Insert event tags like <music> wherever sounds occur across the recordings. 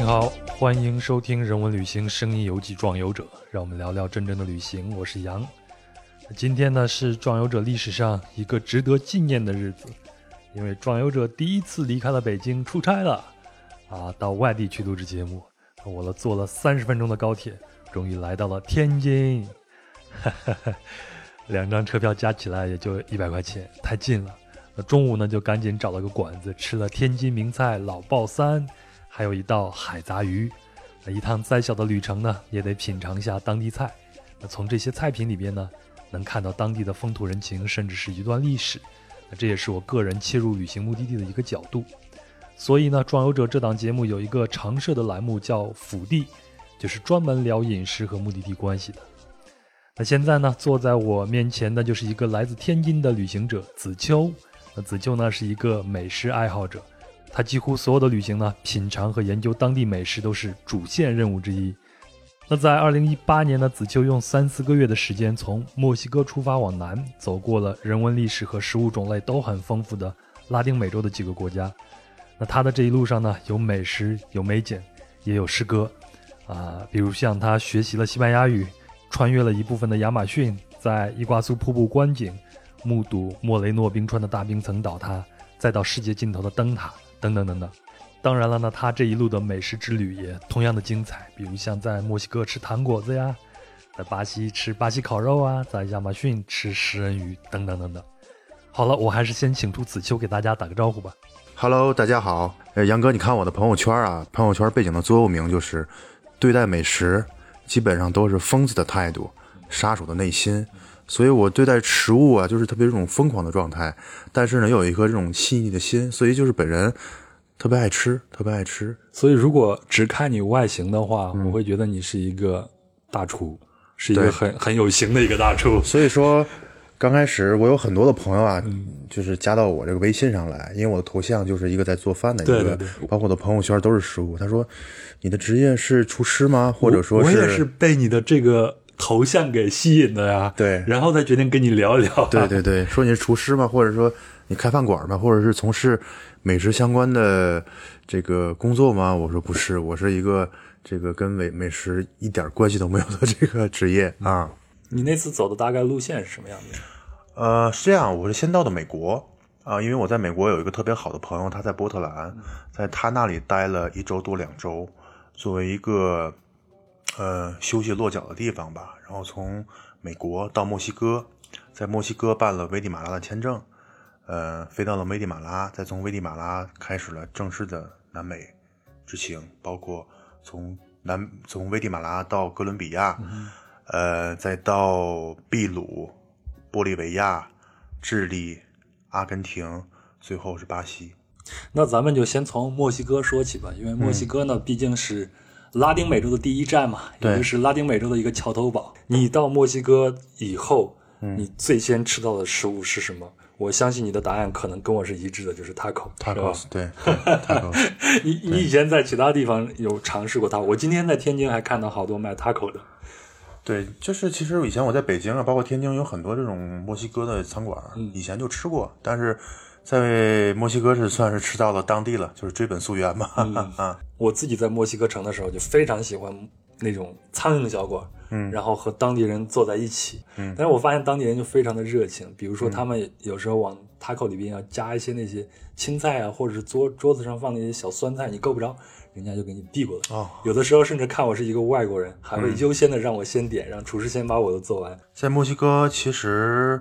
你好，欢迎收听《人文旅行声音游记·壮游者》，让我们聊聊真正的旅行。我是杨。今天呢是壮游者历史上一个值得纪念的日子，因为壮游者第一次离开了北京出差了，啊，到外地去录制节目。我了坐了三十分钟的高铁，终于来到了天津。<laughs> 两张车票加起来也就一百块钱，太近了。那中午呢就赶紧找了个馆子吃了天津名菜老爆三，还有一道海杂鱼。那一趟再小的旅程呢，也得品尝一下当地菜。那从这些菜品里边呢。能看到当地的风土人情，甚至是一段历史，那这也是我个人切入旅行目的地的一个角度。所以呢，壮游者这档节目有一个常设的栏目叫“府地”，就是专门聊饮食和目的地关系的。那现在呢，坐在我面前的就是一个来自天津的旅行者子秋。那子秋呢是一个美食爱好者，他几乎所有的旅行呢，品尝和研究当地美食都是主线任务之一。那在二零一八年呢，子秋用三四个月的时间从墨西哥出发往南，走过了人文历史和食物种类都很丰富的拉丁美洲的几个国家。那他的这一路上呢，有美食，有美景，也有诗歌，啊，比如像他学习了西班牙语，穿越了一部分的亚马逊，在伊瓜苏瀑布观景，目睹莫雷诺冰川的大冰层倒塌，再到世界尽头的灯塔，等等等等。当然了呢，他这一路的美食之旅也同样的精彩，比如像在墨西哥吃糖果子呀，在巴西吃巴西烤肉啊，在亚马逊吃食人鱼等等等等。好了，我还是先请出子秋给大家打个招呼吧。Hello，大家好。呃，杨哥，你看我的朋友圈啊，朋友圈背景的座右铭就是对待美食基本上都是疯子的态度，杀手的内心。所以我对待食物啊，就是特别这种疯狂的状态，但是呢，又有一颗这种细腻的心。所以就是本人。特别爱吃，特别爱吃。所以，如果只看你外形的话，我会觉得你是一个大厨，是一个很很有型的一个大厨。<laughs> 所以说，刚开始我有很多的朋友啊，就是加到我这个微信上来，因为我的头像就是一个在做饭的一个，包括我的朋友圈都是食物。他说：“你的职业是厨师吗？或者说是，我也是被你的这个头像给吸引的呀。”对，然后再决定跟你聊一聊。对对对，说你是厨师吗？或者说你开饭馆吗？或者是从事？美食相关的这个工作吗？我说不是，我是一个这个跟美美食一点关系都没有的这个职业啊。你那次走的大概路线是什么样的？呃，是这样，我是先到的美国啊，因为我在美国有一个特别好的朋友，他在波特兰，在他那里待了一周多两周，作为一个呃休息落脚的地方吧。然后从美国到墨西哥，在墨西哥办了危地马拉的签证。呃，飞到了危地马拉，再从危地马拉开始了正式的南美之行，包括从南从危地马拉到哥伦比亚，呃，再到秘鲁、玻利维亚、智利、阿根廷，最后是巴西。那咱们就先从墨西哥说起吧，因为墨西哥呢毕竟是拉丁美洲的第一站嘛，也就是拉丁美洲的一个桥头堡。你到墨西哥以后，你最先吃到的食物是什么？我相信你的答案可能跟我是一致的，就是 taco。tacos，对，tacos。<laughs> 你你以前在其他地方有尝试过 taco？我今天在天津还看到好多卖 taco 的。对，就是其实以前我在北京啊，包括天津有很多这种墨西哥的餐馆，以前就吃过，但是在墨西哥是算是吃到了当地了，就是追本溯源嘛。<laughs> 啊，我自己在墨西哥城的时候就非常喜欢那种苍蝇小馆。嗯，然后和当地人坐在一起，嗯，但是我发现当地人就非常的热情，比如说他们有时候往 taco 里边要加一些那些青菜啊，或者是桌桌子上放那些小酸菜，你够不着，人家就给你递过来。哦，有的时候甚至看我是一个外国人，还会优先的让我先点，让厨师先把我的做完。在墨西哥，其实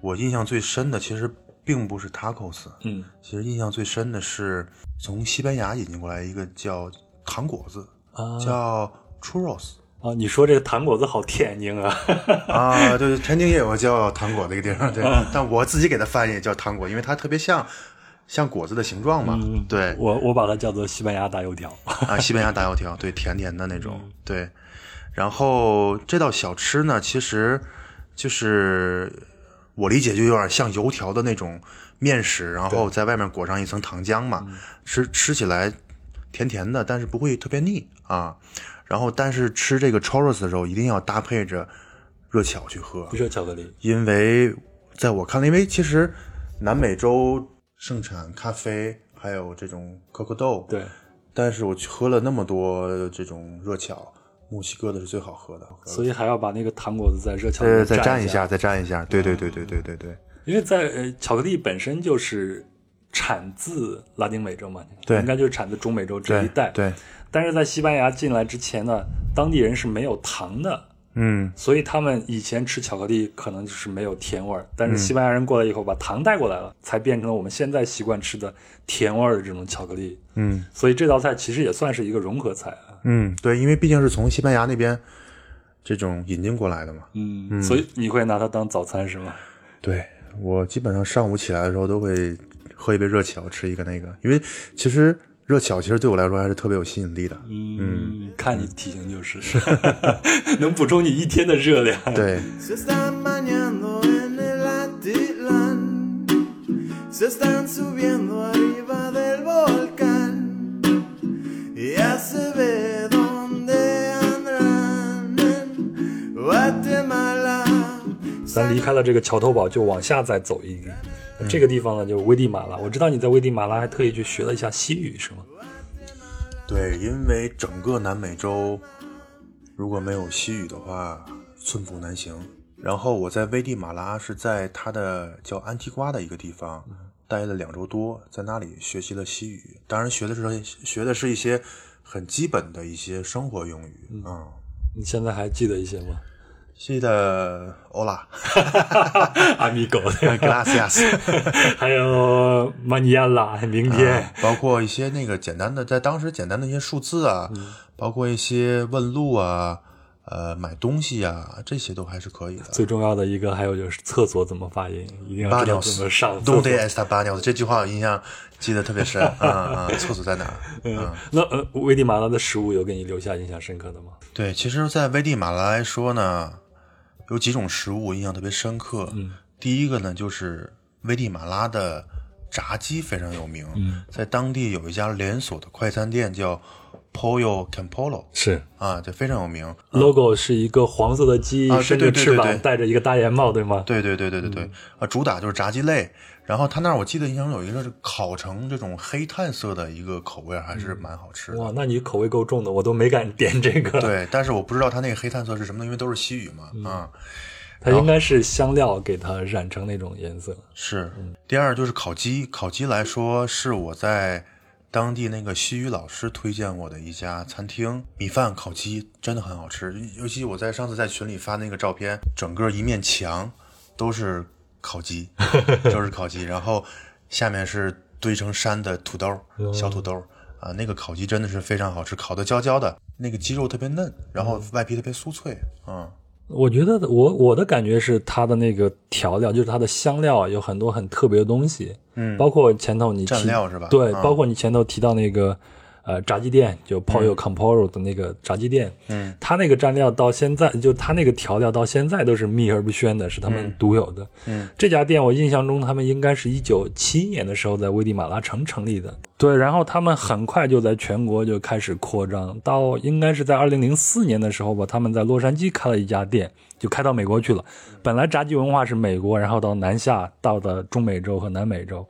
我印象最深的其实并不是 tacos，嗯，其实印象最深的是从西班牙引进过来一个叫糖果子，啊叫 churros。啊，你说这个糖果子好天津啊！啊，对，天津也有个叫糖果的一个地方，对。<laughs> 但我自己给它翻译叫糖果，因为它特别像像果子的形状嘛。对，我我把它叫做西班牙大油条啊，西班牙大油条，对，甜甜的那种，对。然后这道小吃呢，其实就是我理解就有点像油条的那种面食，然后在外面裹上一层糖浆嘛，吃吃起来甜甜的，但是不会特别腻啊。然后，但是吃这个 churros 的时候，一定要搭配着热巧去喝。热巧克力，因为在我看来，因为其实南美洲盛产咖啡，还有这种可可豆。对。但是我喝了那么多这种热巧，墨西哥的是最好喝的。所以还要把那个糖果子在热巧里呃，面蘸一再蘸一下，再蘸一下。对对对对对对对。因为在呃，巧克力本身就是产自拉丁美洲嘛，对应该就是产自中美洲这一带。对，但是在西班牙进来之前呢，当地人是没有糖的，嗯所以他们以前吃巧克力可能就是没有甜味儿。但是西班牙人过来以后，把糖带过来了，才变成了我们现在习惯吃的甜味儿的这种巧克力。嗯所以这道菜其实也算是一个融合菜啊。嗯，对，因为毕竟是从西班牙那边这种引进过来的嘛。嗯，嗯所以你会拿它当早餐是吗？对我基本上上午起来的时候都会喝一杯热巧，吃一个那个，因为其实热巧其实对我来说还是特别有吸引力的。嗯，看你体型就是，<laughs> <laughs> 能补充你一天的热量。对，<laughs> 咱离开了这个桥头堡，就往下再走一个。这个地方呢，就是危地马拉。我知道你在危地马拉还特意去学了一下西语，是吗？对，因为整个南美洲如果没有西语的话，寸步难行。然后我在危地马拉是在它的叫安提瓜的一个地方待了两周多，在那里学习了西语。当然学的是学的是一些很基本的一些生活用语嗯你现在还记得一些吗记得 Hola？Amigo，Gracias，<laughs> <laughs> 还有 Mañana，明天。包括一些那个简单的，在当时简单的一些数字啊，包括一些问路啊，呃，买东西啊，这些都还是可以的。最重要的一个还有就是厕所怎么发音，一定要知道怎么上厕 d 所 o。n está 巴鸟斯这句话我印象记得特别深。嗯 <laughs> 嗯，厕所在哪儿？嗯，那呃，危地马拉的食物有给你留下印象深刻的吗？对，其实，在危地马拉来说呢，有几种食物印象特别深刻。嗯，第一个呢，就是危地马拉的炸鸡非常有名。嗯，在当地有一家连锁的快餐店叫 Pollo Campolo 是啊，这非常有名。，logo 是一个黄色的鸡，啊伸着翅膀，戴着一个大檐帽，对吗？对对对对对对，啊，主打就是炸鸡类。然后他那儿我记得印象中有一个是烤成这种黑炭色的一个口味，还是蛮好吃的。哇，那你口味够重的，我都没敢点这个。，对，但是我不知道它那个黑炭色是什么，因为都是西语嘛。啊，它应该是香料给它染成那种颜色。是。第二就是烤鸡，烤鸡来说是我在当地那个西语老师推荐我的一家餐厅，米饭烤鸡真的很好吃。尤其我在上次在群里发那个照片，整个一面墙都是烤鸡，<laughs> 就是烤鸡，然后下面是堆成山的土豆，小土豆。啊，那个烤鸡真的是非常好吃，烤的焦焦的，那个鸡肉特别嫩，然后外皮特别酥脆，嗯，我觉得我我的感觉是它的那个调料，就是它的香料有很多很特别的东西，嗯。包括前头你提蘸料是吧？对，嗯。包括你前头提到那个呃炸鸡店，就 Pollo Camporo 的那个炸鸡店，嗯，它那个蘸料到现在就他那个调料到现在都是秘而不宣的，是他们独有的。嗯，这家店我印象中他们应该是一九七年的时候在危地马拉城成立的，对，然后他们很快就在全国就开始扩张，到应该是在二零零四年的时候吧，他们在洛杉矶开了一家店，就开到美国去了。本来炸鸡文化是美国，然后到南下，到的中美洲和南美洲，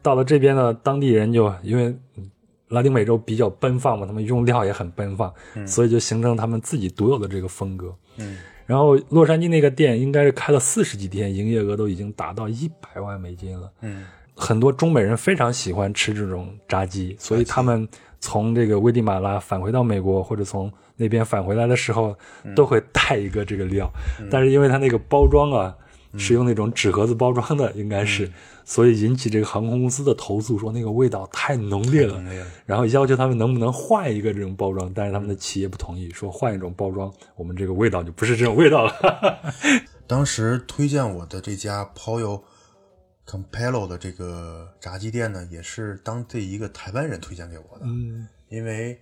到了这边呢，当地人就因为嗯拉丁美洲比较奔放嘛，他们用料也很奔放，所以就形成他们自己独有的这个风格。嗯，然后洛杉矶那个店应该是开了四十几天，营业额都已经达到一百万美金了。嗯，很多中美人非常喜欢吃这种炸鸡，所以他们从这个危地马拉返回到美国，或者从那边返回来的时候，都会带一个这个料。但是因为它那个包装啊，是用那种纸盒子包装的，应该是，所以引起这个航空公司的投诉，说那个味道太浓烈了，然后要求他们能不能换一个这种包装，但是他们的企业不同意，说换一种包装，我们这个味道就不是这种味道了。<laughs> 当时推荐我的这家 Pollo Campello 的这个炸鸡店呢，也是当地一个台湾人推荐给我的。嗯，因为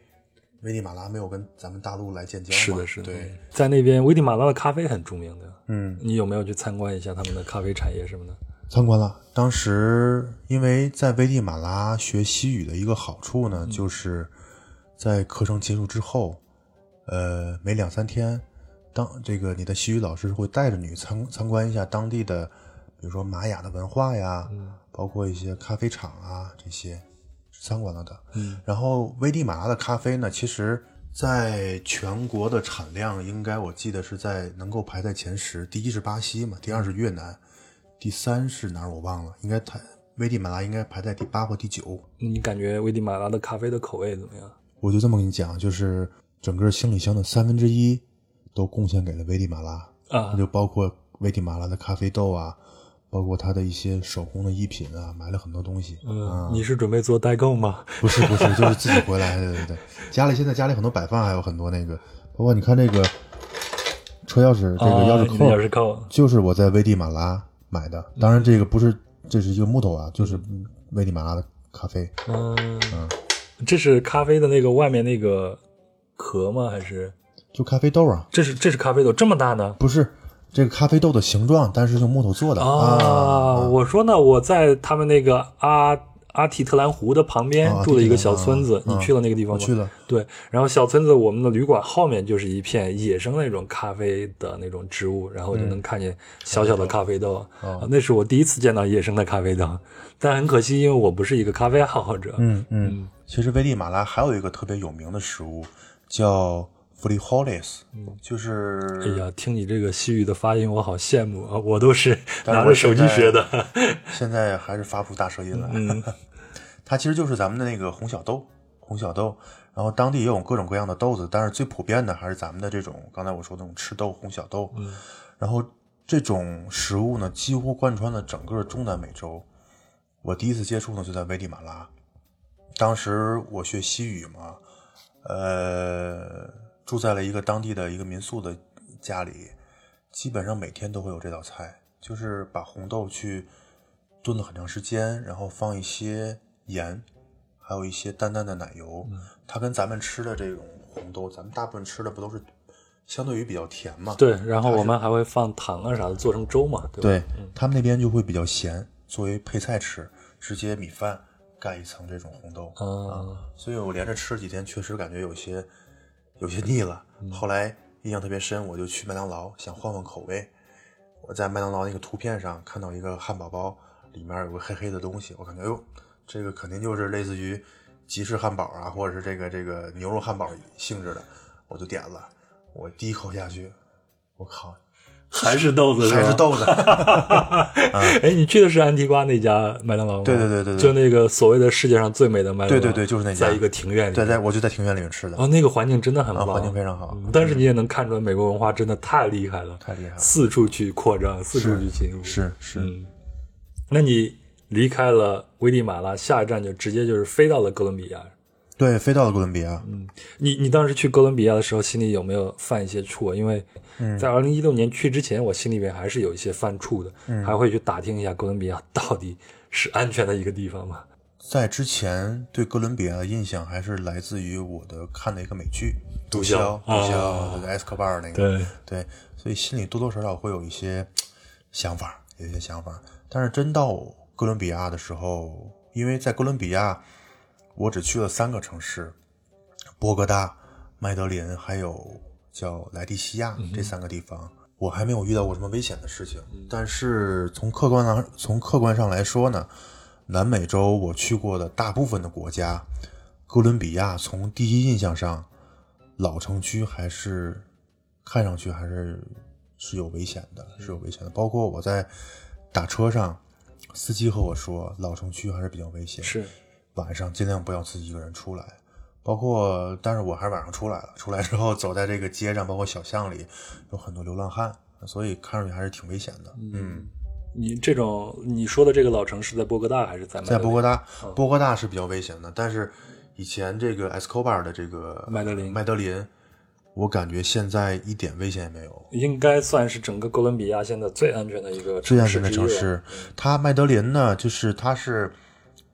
危地马拉没有跟咱们大陆来建交嘛。是的，是的，对，在那边危地马拉的咖啡很著名的，嗯，你有没有去参观一下他们的咖啡产业什么的？参观了。当时因为在危地马拉学西语的一个好处呢，就是在课程结束之后，呃，每两三天，当这个你的西语老师会带着你参参观一下当地的，比如说玛雅的文化呀，包括一些咖啡厂啊这些，参观了的。嗯，然后危地马拉的咖啡呢，其实在全国的产量应该我记得是在能够排在前十，第一是巴西嘛，第二是越南，第三是哪儿我忘了，应该排危地马拉应该排在第八或第九。你感觉危地马拉的咖啡的口味怎么样？我就这么跟你讲，就是整个行李箱的三分之一都贡献给了危地马拉，啊那就包括危地马拉的咖啡豆啊，包括他的一些手工的艺品啊，买了很多东西。嗯，你是准备做代购吗？不是不是，就是自己回来，对对对。<laughs> 家里现在家里很多摆放，还有很多那个，包括你看这个车钥匙，这个钥匙扣，钥匙扣，就是我在危地马拉买的。当然，这个不是，这是一个木头啊，就是危地马拉的咖啡。嗯，这是咖啡的那个外面那个壳吗？还是就咖啡豆啊，这是这是咖啡豆这么大呢？不是这个咖啡豆的形状，但是用木头做的啊，我说呢，我在他们那个阿阿提特兰湖的旁边啊住的一个小村子，你去了那个地方吗？去了。对，然后小村子我们的旅馆后面就是一片野生那种咖啡的那种植物，然后就能看见小小的咖啡豆。啊那是我第一次见到野生的咖啡豆，但很可惜，因为我不是一个咖啡爱好者。嗯嗯。其实危地马拉还有一个特别有名的食物叫 frijoles，就是哎呀，听你这个西语的发音，我好羡慕啊！我都是 <laughs> 拿着手机学的。<laughs> 现在还是发不出大舌音来。嗯 <laughs> 它其实就是咱们的那个红小豆，红小豆。然后当地也有各种各样的豆子，但是最普遍的还是咱们的这种刚才我说的那种赤豆红小豆。嗯然后这种食物呢，几乎贯穿了整个中南美洲。我第一次接触呢，就在危地马拉。当时我学西语嘛，呃，住在了一个当地的一个民宿的家里，基本上每天都会有这道菜，就是把红豆去炖了很长时间，然后放一些盐，还有一些淡淡的奶油。它跟咱们吃的这种红豆，咱们大部分吃的不都是相对于比较甜嘛？对，然后我们还会放糖啊啥的，做成粥嘛，对他们那边就会比较咸，作为配菜吃，直接米饭盖一层这种红豆。啊，所以我连着吃了几天，确实感觉有些有些腻了。后来印象特别深，我就去麦当劳想换换口味。我在麦当劳那个图片上看到一个汉堡包，里面有个黑黑的东西，我感觉，哎呦，这个肯定就是类似于吉士汉堡啊，或者是这个这个牛肉汉堡性质的，我就点了。我第一口下去，我靠，还是豆子吧还是豆子。<laughs> 哎，你去的是安提瓜那家麦当劳吗？对对对对对就那个所谓的世界上最美的麦当劳。对对对就是那家在一个庭院里。对，在我就在庭院里面吃的，哦，那个环境真的很啊，棒，环境非常好。嗯但是你也能看出来，美国文化真的太厉害了，太厉害了四处去扩张，四处去侵入。是是，嗯，那你离开了危地马拉，下一站就直接就是飞到了哥伦比亚。对，飞到了哥伦比亚。嗯你你当时去哥伦比亚的时候，心里有没有犯一些怵？因为嗯在二零一六年去之前，我心里面还是有一些犯怵的，嗯还会去打听一下哥伦比亚到底是安全的一个地方吗？在之前对哥伦比亚的印象还是来自于我的看的一个美剧《毒枭》，毒枭，啊这个埃斯科巴尔那个，对，对，所以心里多多少少会有一些想法，有一些想法。但是真到哥伦比亚的时候，因为在哥伦比亚，我只去了三个城市：波哥大、麦德林，还有叫莱蒂西亚这三个地方。我还没有遇到过什么危险的事情，但是从客观上从客观上来说呢，南美洲我去过的大部分的国家，哥伦比亚从第一印象上，老城区还是看上去还是是有危险的，是有危险的。包括我在打车上，司机和我说，老城区还是比较危险，是晚上尽量不要自己一个人出来。包括，但是我还是晚上出来了。出来之后，走在这个街上，包括小巷里，有很多流浪汉，所以看上去还是挺危险的。嗯，你这种你说的这个老城是在波哥大还是在麦德林？在波哥大，波哥大是比较危险的，但是以前这个 Escobar 的这个麦德林。麦德林，我感觉现在一点危险也没有。应该算是整个哥伦比亚现在最安全的一个最安全的城市，它麦德林呢，就是它是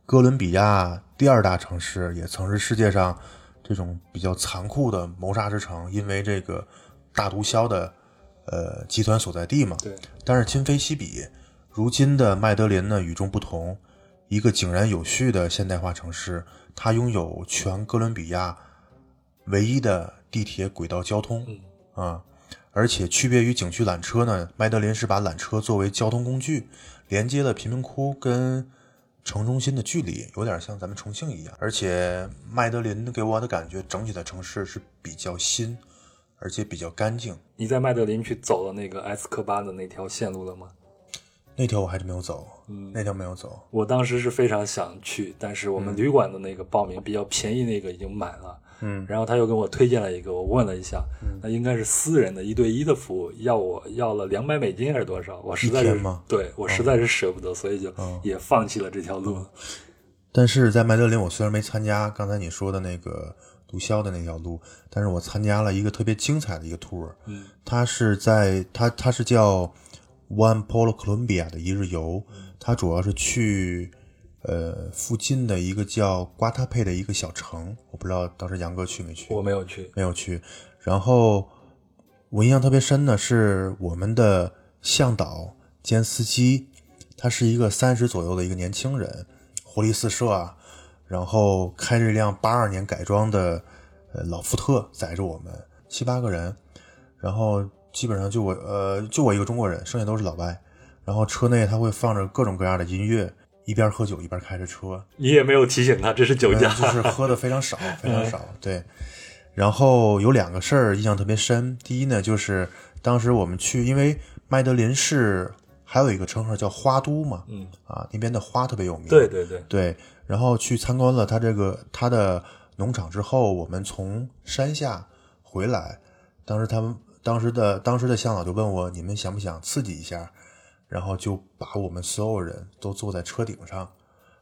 哥伦比亚第二大城市，也曾是世界上这种比较残酷的谋杀之城，因为这个大毒枭的呃集团所在地嘛。对，但是今非昔比，如今的麦德林呢与众不同，一个井然有序的现代化城市，它拥有全哥伦比亚唯一的地铁轨道交通啊。而且区别于景区缆车呢，麦德林是把缆车作为交通工具，连接了贫民窟跟城中心的距离有点像咱们重庆一样，而且麦德林给我的感觉，整体的城市是比较新，而且比较干净。你在麦德林去走了那个埃斯科巴的那条线路了吗？那条我还是没有走，那条没有走。我当时是非常想去，但是我们旅馆的那个报名比较便宜，那个已经满了。嗯，然后他又给我推荐了一个，我问了一下，那应该是私人的一对一的服务，要我要了两百美金还是多少？我实在是吗对我实在是舍不得，所以就也放弃了这条路。但是在麦德林，我虽然没参加刚才你说的那个毒枭的那条路，但是我参加了一个特别精彩的一个 tour。嗯，它是在它它是叫 One Polo Columbia 的一日游，它主要是去呃附近的一个叫瓜塔佩的一个小城，我不知道当时杨哥去没去？我没有去，没有去。然后我印象特别深的是我们的向导兼司机，他是一个三十左右的一个年轻人，活力四射啊。然后开着一辆八二年改装的呃老福特载着我们七八个人，然后基本上就我呃就我一个中国人，剩下都是老外。然后车内他会放着各种各样的音乐，一边喝酒一边开着车，你也没有提醒他这是酒驾。嗯就是喝的非常少，非常少。<laughs> 对，然后有两个事儿印象特别深。第一呢，就是当时我们去，因为麦德林市还有一个称号叫花都嘛，嗯啊，那边的花特别有名。对对对，对，然后去参观了他这个他的农场之后，我们从山下回来，当时他们当时的当时的向导就问我，你们想不想刺激一下？然后就把我们所有人都坐在车顶上，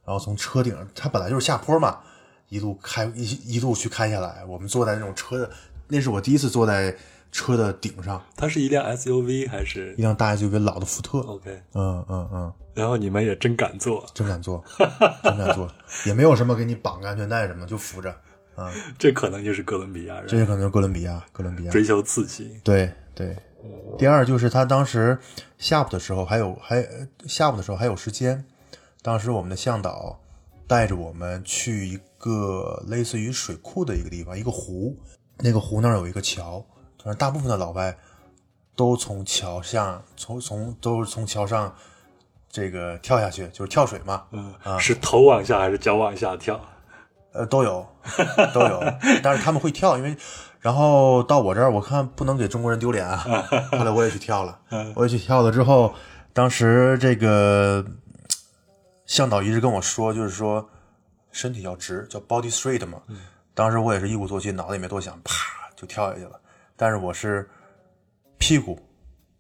然后从车顶，它本来就是下坡嘛，一路开一一路去开下来，我们坐在那种车的，那是我第一次坐在车的顶上，它是一辆 SUV 还是一辆大 SUV 老的福特，OK？嗯嗯嗯，然后你们也真敢坐，真敢坐，真敢坐，也没有什么给你绑个安全带什么，就扶着，啊、这可能就是哥伦比亚人这也可能是哥伦比亚，哥伦比亚，追求刺激。对对。第二就是他当时下午的时候还有还呃下午的时候还有时间，当时我们的向导带着我们去一个类似于水库的一个地方，一个湖，那个湖那儿有一个桥，就是大部分的老外都从桥上从从都是从桥上这个跳下去，就是跳水嘛，嗯，啊是头往下还是脚往下跳？呃，都有，都有，但是他们会跳，因为，然后到我这儿，我看不能给中国人丢脸啊，<laughs> 后来我也去跳了，我也去跳了之后，当时这个向导一直跟我说，就是说身体要直，叫 body straight 嘛，当时我也是一鼓作气，脑子也没多想，啪就跳下去了，但是我是屁股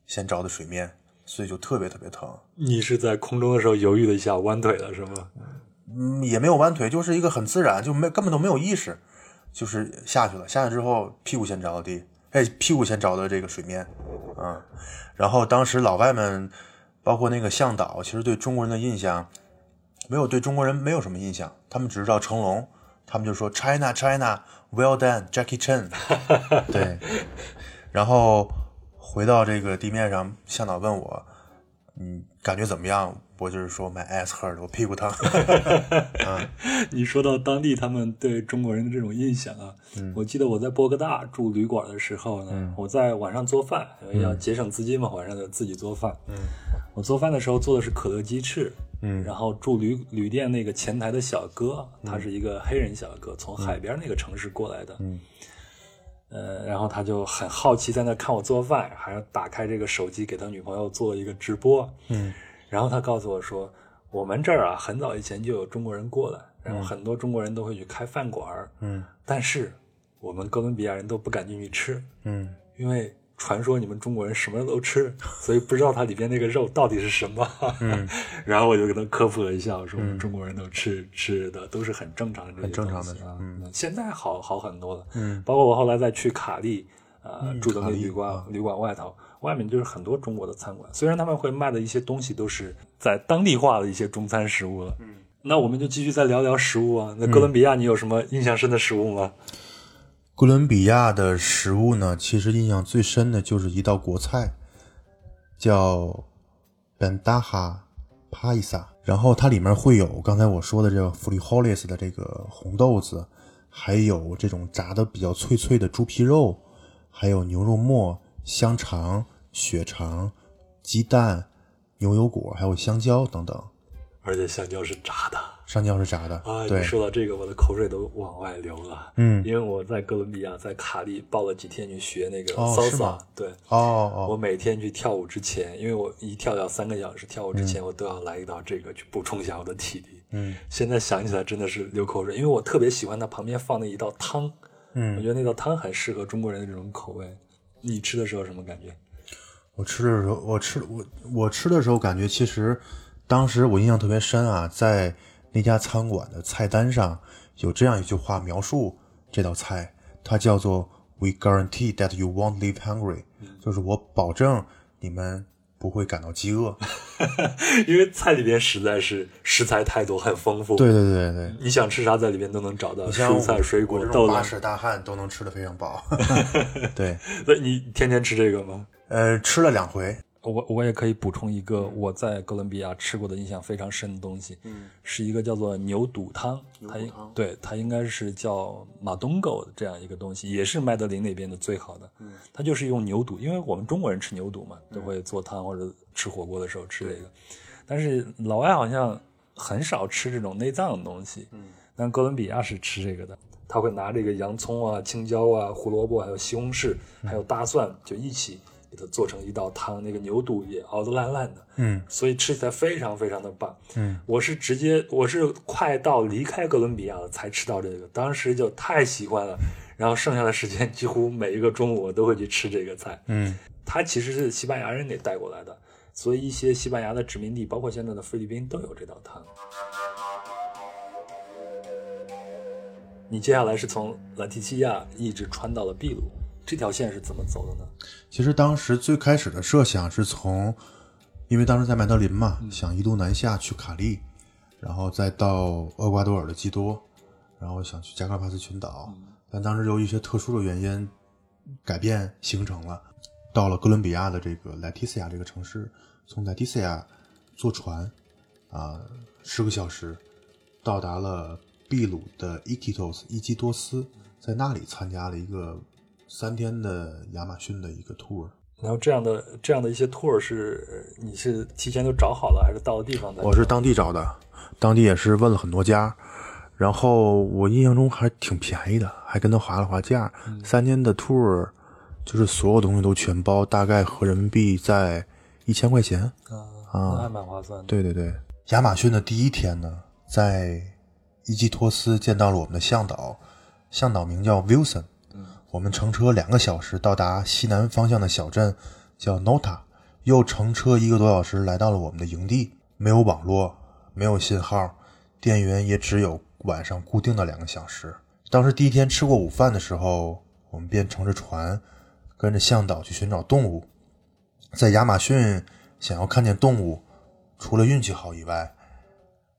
先着的水面，所以就特别特别疼，你是在空中的时候犹豫了一下，弯腿了是吗？嗯，也没有弯腿，就是一个很自然，就没根本都没有意识，就是下去了。下去之后，屁股先着的地，哎，屁股先着的这个水面，嗯，然后当时老外们，包括那个向导，其实对中国人的印象，没有对中国人没有什么印象，他们只知道成龙，他们就说 China China well done Jackie Chan，<laughs> 对，然后回到这个地面上，向导问我，嗯，感觉怎么样？我就是说 my ass hurt，我屁股疼。<laughs> 你说到当地他们对中国人的这种印象啊，我记得我在波哥大住旅馆的时候呢，我在晚上做饭，因为要节省资金嘛，晚上就自己做饭。嗯，我做饭的时候做的是可乐鸡翅。嗯，然后住旅旅店那个前台的小哥，他是一个黑人小哥，从海边那个城市过来的。嗯。呃，然后他就很好奇，在那看我做饭，还要打开这个手机给他女朋友做一个直播。嗯，然后他告诉我说，我们这儿啊，很早以前就有中国人过来，然后很多中国人都会去开饭馆儿，嗯。但是我们哥伦比亚人都不敢进去吃，嗯。因为传说你们中国人什么都吃，所以不知道它里边那个肉到底是什么。嗯，<laughs> 然后我就跟他科普了一下，我说我们中国人都吃吃的都是很正常的这些很正常的啊。嗯。现在好好很多了，嗯。包括我后来再去卡利，呃，住的那旅馆啊。旅馆外头，外面就是很多中国的餐馆，虽然他们会卖的一些东西都是在当地化的一些中餐食物了。嗯，那我们就继续再聊聊食物啊。那哥伦比亚你有什么印象深的食物吗？哥伦比亚的食物呢，其实印象最深的就是一道国菜，叫 bandaja paisa，然后它里面会有刚才我说的这个 frijoles 的这个红豆子，还有这种炸的比较脆脆的猪皮肉，还有牛肉末、香肠、血肠、鸡蛋、牛油果，还有香蕉等等。而且香蕉是炸的香蕉是炸的，啊！对你，说到这个，我的口水都往外流了。嗯，因为我在哥伦比亚，在卡利报了几天去学那个 salsa，、吗对，哦哦，我每天去跳舞之前，因为我一跳要三个小时，跳舞之前嗯我都要来一道这个去补充一下我的体力。嗯现在想起来真的是流口水，因为我特别喜欢它旁边放的一道汤，嗯我嗯，觉得那道汤很适合中国人的这种口味。你吃的时候什么感觉？我吃的时候，我吃我我吃的时候，感觉其实当时我印象特别深啊，在那家餐馆的菜单上有这样一句话描述这道菜，它叫做 "We guarantee that you won't leave hungry"，就是我保证你们不会感到饥饿。<laughs> 因为菜里边实在是食材太多，很丰富。对对对对，你想吃啥，在里边都能找到，像蔬菜、水果、豆类。这种八尺大汉都能吃的非常饱。<laughs> 对，<laughs> 那你天天吃这个吗？呃，吃了两回，我我也可以补充一个我在哥伦比亚吃过的印象非常深的东西，嗯，是一个叫做牛肚汤，它应汤对它应该是叫马东狗这样一个东西，也是麦德林那边的最好的。嗯，它就是用牛肚，因为我们中国人吃牛肚嘛，都会做汤或者吃火锅的时候吃这个，但是老外好像很少吃这种内脏的东西。嗯，但哥伦比亚是吃这个的，他会拿这个洋葱啊、青椒啊、胡萝卜还有西红柿还有大蒜就一起给它做成一道汤，那个牛肚也熬得烂烂的。嗯所以吃起来非常非常的棒。嗯，我是直接我是快到离开哥伦比亚了才吃到这个，当时就太喜欢了，然后剩下的时间几乎每一个中午我都会去吃这个菜。嗯它其实是西班牙人给带过来的，所以一些西班牙的殖民地，包括现在的菲律宾都有这道汤。你接下来是从兰提西亚一直穿到了秘鲁，这条线是怎么走的呢？其实当时最开始的设想是从，因为当时在麦德林嘛，想一路南下去卡利，然后再到厄瓜多尔的基多，然后想去加卡帕斯群岛，但当时由于一些特殊的原因改变行程了，到了哥伦比亚的这个莱提西亚这个城市，从莱提西亚坐船啊十个小时到达了秘鲁的伊基多斯伊基多斯，在那里参加了一个三天的亚马逊的一个 tour。然后这样的这样的一些 tour 是呃你是提前都找好了，还是到了地方的？我是当地找的，当地也是问了很多家，然后我印象中还挺便宜的，还跟他划了划价。三天的 tour 就是所有东西都全包，大概合人民币在一千块钱。啊，那还蛮划算的。对对对，亚马逊的第一天呢，在伊基托斯见到了我们的向导，向导名叫 Wilson。我们乘车两个小时到达西南方向的小镇叫 Nota，又乘车一个多小时来到了我们的营地。没有网络，没有信号，电源也只有晚上固定的两个小时。当时第一天吃过午饭的时候，我们便乘着船，跟着向导去寻找动物。在亚马逊想要看见动物，除了运气好以外，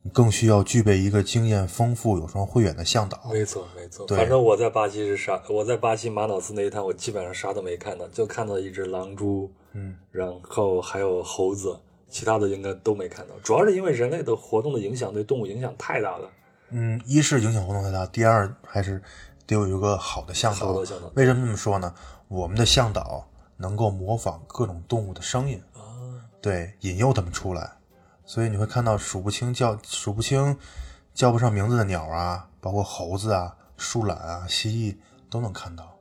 你更需要具备一个经验丰富、有双慧眼的向导。没错，没错。对反正我在巴西是啥？我在巴西马瑙斯那一趟，我基本上啥都没看到，就看到一只狼蛛，嗯，然后还有猴子，其他的应该都没看到。主要是因为人类的活动的影响对动物影响太大了。嗯，一是影响活动太大，第二还是得有一个好的向导。好的向导为什么这么说呢？我们的向导能够模仿各种动物的声音，啊，对，引诱它们出来，所以你会看到数不清叫数不清叫不上名字的鸟啊，包括猴子啊、树懒啊、蜥蜴都能看到。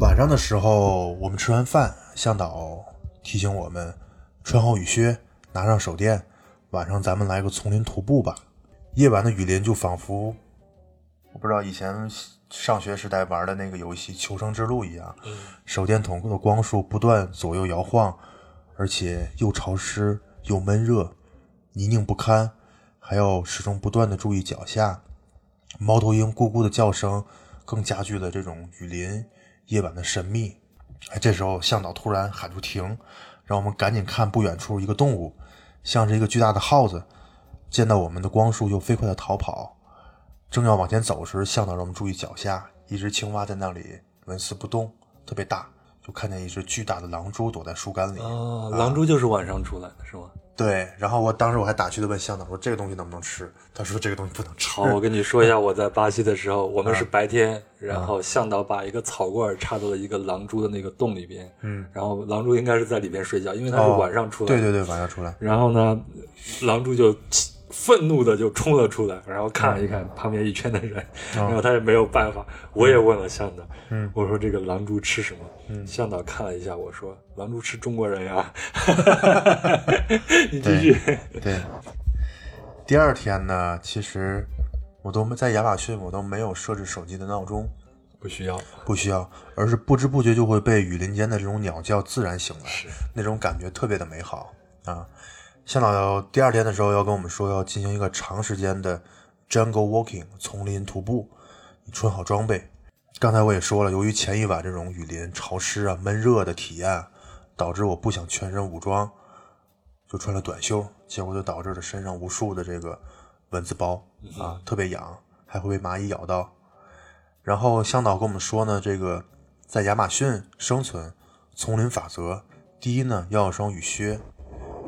晚上的时候，我们吃完饭，向导提醒我们穿好雨靴，拿上手电，晚上咱们来个丛林徒步吧。夜晚的雨林就仿佛，我不知道以前上学时代玩的那个游戏《求生之路》一样，手电筒的光束不断左右摇晃，而且又潮湿又闷热，泥泞不堪，还要始终不断的注意脚下。猫头鹰咕咕的叫声更加剧了这种雨林夜晚的神秘。哎，这时候向导突然喊出停，让我们赶紧看不远处一个动物，像是一个巨大的耗子，见到我们的光束又飞快的逃跑。正要往前走时，向导让我们注意脚下，一只青蛙在那里纹丝不动，特别大，就看见一只巨大的狼蛛躲在树干里。哦，狼蛛就是晚上出来的是吗？对，然后我当时我还打趣的问向导说：“这个东西能不能吃？”他说：“这个东西不能吃。好，我跟你说一下，我在巴西的时候，我们是白天，然后向导把一个草罐插到了一个狼蛛的那个洞里边，嗯，然后狼蛛应该是在里边睡觉，因为它是哦晚上出来的。对对对，晚上出来。然后呢，狼蛛就愤怒的就冲了出来，然后看了一看旁边一圈的人，然后他也没有办法。我也问了向导，嗯我说这个狼蛛吃什么？嗯向导看了一下，我说狼蛛吃中国人呀。<laughs> 你继续。对，第二天呢，其实我都没在亚马逊，我都没有设置手机的闹钟，不需要，不需要，而是不知不觉就会被雨林间的这种鸟叫自然醒来，是那种感觉特别的美好啊。向导第二天的时候要跟我们说要进行一个长时间的 jungle walking 丛林徒步，你穿好装备。刚才我也说了，由于前一晚这种雨林潮湿啊、闷热的体验，导致我不想全身武装，就穿了短袖，结果就导致了身上无数的这个蚊子包啊，特别痒，还会被蚂蚁咬到。然后向导跟我们说呢，这个在亚马逊生存，丛林法则，第一呢要有双雨靴，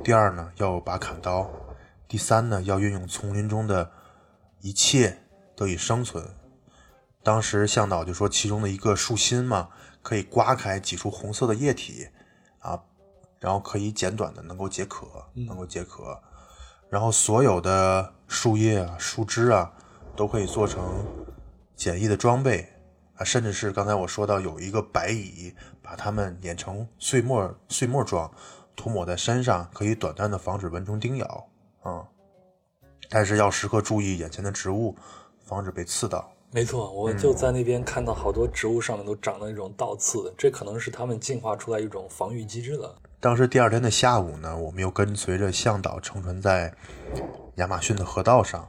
第二呢要有把砍刀，第三呢要运用丛林中的一切得以生存。当时向导就说，其中的一个树心嘛，可以刮开挤出红色的液体啊，然后可以简短的能够解渴，能够解渴。然后所有的树叶啊、树枝啊，都可以做成简易的装备啊，甚至是刚才我说到有一个白蚁，把它们碾成碎末碎末状，涂抹在身上，可以短暂的防止蚊虫叮咬啊。但是要时刻注意眼前的植物，防止被刺到。没错，我就在那边看到好多植物上面都长了那种倒刺，这可能是它们进化出来一种防御机制了。当时第二天的下午呢，我们又跟随着向导乘船在亚马逊的河道上。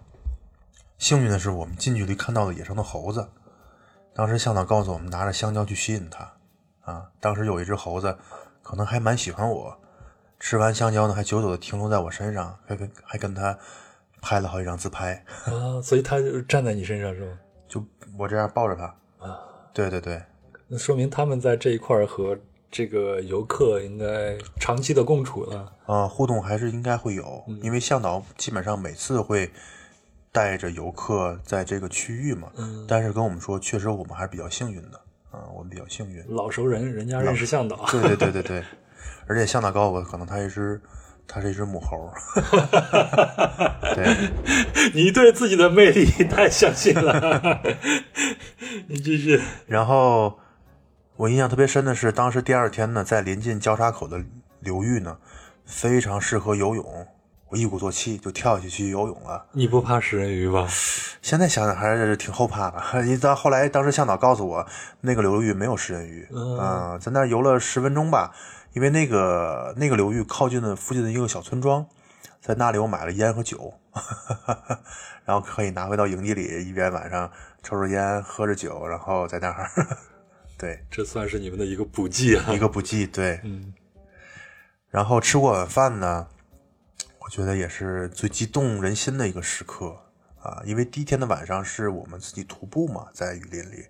幸运的是，我们近距离看到了野生的猴子。当时向导告诉我们，拿着香蕉去吸引它。啊，当时有一只猴子，可能还蛮喜欢我。吃完香蕉呢，还久久的停留在我身上，还跟还跟它拍了好几张自拍。啊，所以它就站在你身上是吗？就我这样抱着它。啊，对对对，那说明他们在这一块儿和这个游客应该长期的共处了。啊，互动还是应该会有，因为向导基本上每次会带着游客在这个区域嘛。嗯但是跟我们说，确实我们还是比较幸运的，啊，我们比较幸运。老熟人，人家认识向导。对对对对对，而且向导告诉我，可能它一只，它是一只母猴。<laughs> 对，你对自己的魅力太相信了。<laughs> 你继续。然后我印象特别深的是，当时第二天呢，在临近交叉口的流域呢，非常适合游泳。我一鼓作气就跳下去去游泳了。你不怕食人鱼吧？现在想想还是挺后怕的。因为到后来，当时向导告诉我，那个流域没有食人鱼。嗯啊在那儿游了十分钟吧，因为那个那个流域靠近的附近的一个小村庄，在那里我买了烟和酒，<laughs> 然后可以拿回到营地里，一边晚上抽着烟，喝着酒，然后在那儿，<laughs> 对，这算是你们的一个补剂啊。一个补剂，对。嗯然后吃过晚饭呢，我觉得也是最激动人心的一个时刻啊，因为第一天的晚上是我们自己徒步嘛，在雨林里，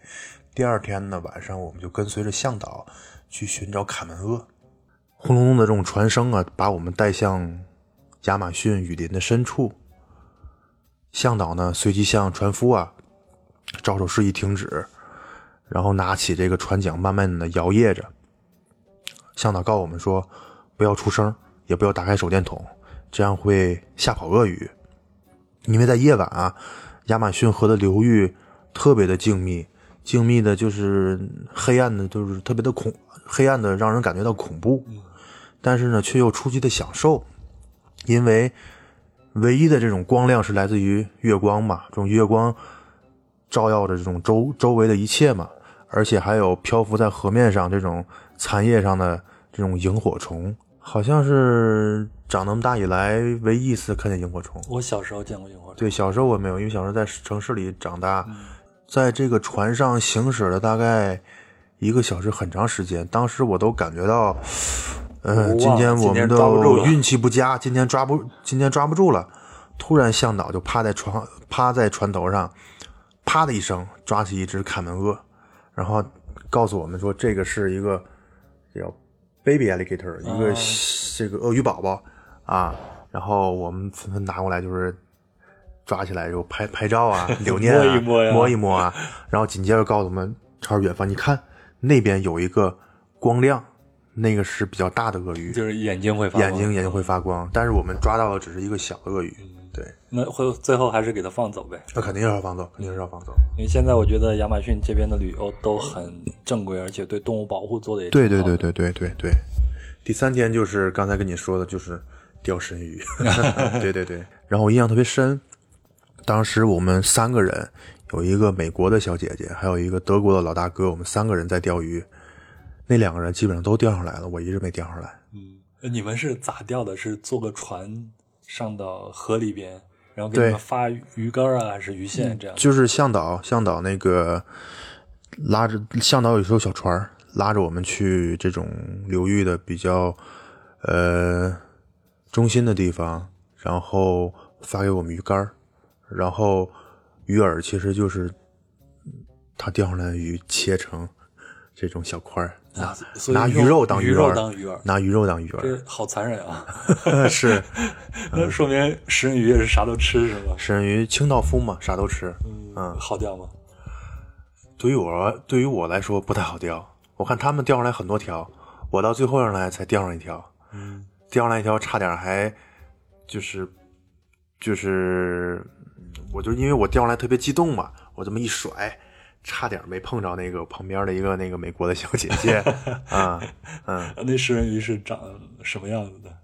第二天呢晚上我们就跟随着向导去寻找卡门鳄。轰隆隆的这种船声啊，把我们带向亚马逊雨林的深处。向导呢随即向船夫啊招手示意停止，然后拿起这个船桨慢慢的摇曳着。向导告诉我们说，不要出声，也不要打开手电筒，这样会吓跑鳄鱼。因为在夜晚啊，亚马逊河的流域特别的静谧，静谧的就是黑暗的，就是特别的恐，黑暗的让人感觉到恐怖。但是呢，却又出奇的享受，因为唯一的这种光亮是来自于月光嘛，这种月光照耀着这种周周围的一切嘛，而且还有漂浮在河面上这种残叶上的这种萤火虫，好像是长那么大以来唯一一次看见萤火虫。我小时候见过萤火虫。对，小时候我没有，因为小时候在城市里长大，在这个船上行驶了大概一个小时，很长时间。当时我都感觉到，呃，今天我们抓不住了都运气不佳，今天抓不，今天抓不住了。突然，向导就趴在床趴在船头上，啪的一声抓起一只卡门鳄，然后告诉我们说，这个是一个叫 baby alligator，一个这个鳄鱼宝宝啊。然后我们纷纷拿过来，就是抓起来就拍拍照啊，<laughs> 留念啊，摸一摸呀摸一摸啊。然后紧接着告诉我们，朝着远方，你看那边有一个光亮，那个是比较大的鳄鱼，就是眼睛会发光眼睛眼睛会发光。但是我们抓到的只是一个小的鳄鱼，对，那会最后还是给它放走呗。那肯定是要放走，肯定是要放走。因为现在我觉得亚马逊这边的旅游都很正规，而且对动物保护做的也对对对对对对对。第三天就是刚才跟你说的，就是钓神鱼。<laughs> 对对对。然后我印象特别深，当时我们三个人，有一个美国的小姐姐，还有一个德国的老大哥，我们三个人在钓鱼。那两个人基本上都钓上来了，我一直没钓上来。嗯你们是咋钓的？是坐个船上到河里边，然后给对你们发鱼竿啊，还是鱼线这样？就是向导，向导那个拉着向导有时候小船拉着我们去这种流域的比较呃中心的地方，然后发给我们鱼竿然后鱼饵其实就是他钓上来的鱼切成这种小块啊所以用拿鱼肉当鱼饵当鱼饵，拿鱼肉当鱼饵，这好残忍啊！<laughs> 是 <laughs> 那说明食人鱼也是啥都吃是吧？食人鱼清道夫嘛，啥都吃。嗯，好钓吗？对于我对于我来说不太好钓，我看他们钓上来很多条，我到最后上来才钓上一条，嗯，钓上来一条差点还就是就是，我就因为我钓上来特别激动嘛，我这么一甩，差点没碰着那个旁边的一个那个美国的小姐姐 <laughs> 啊嗯，那食人鱼是长什么样子的？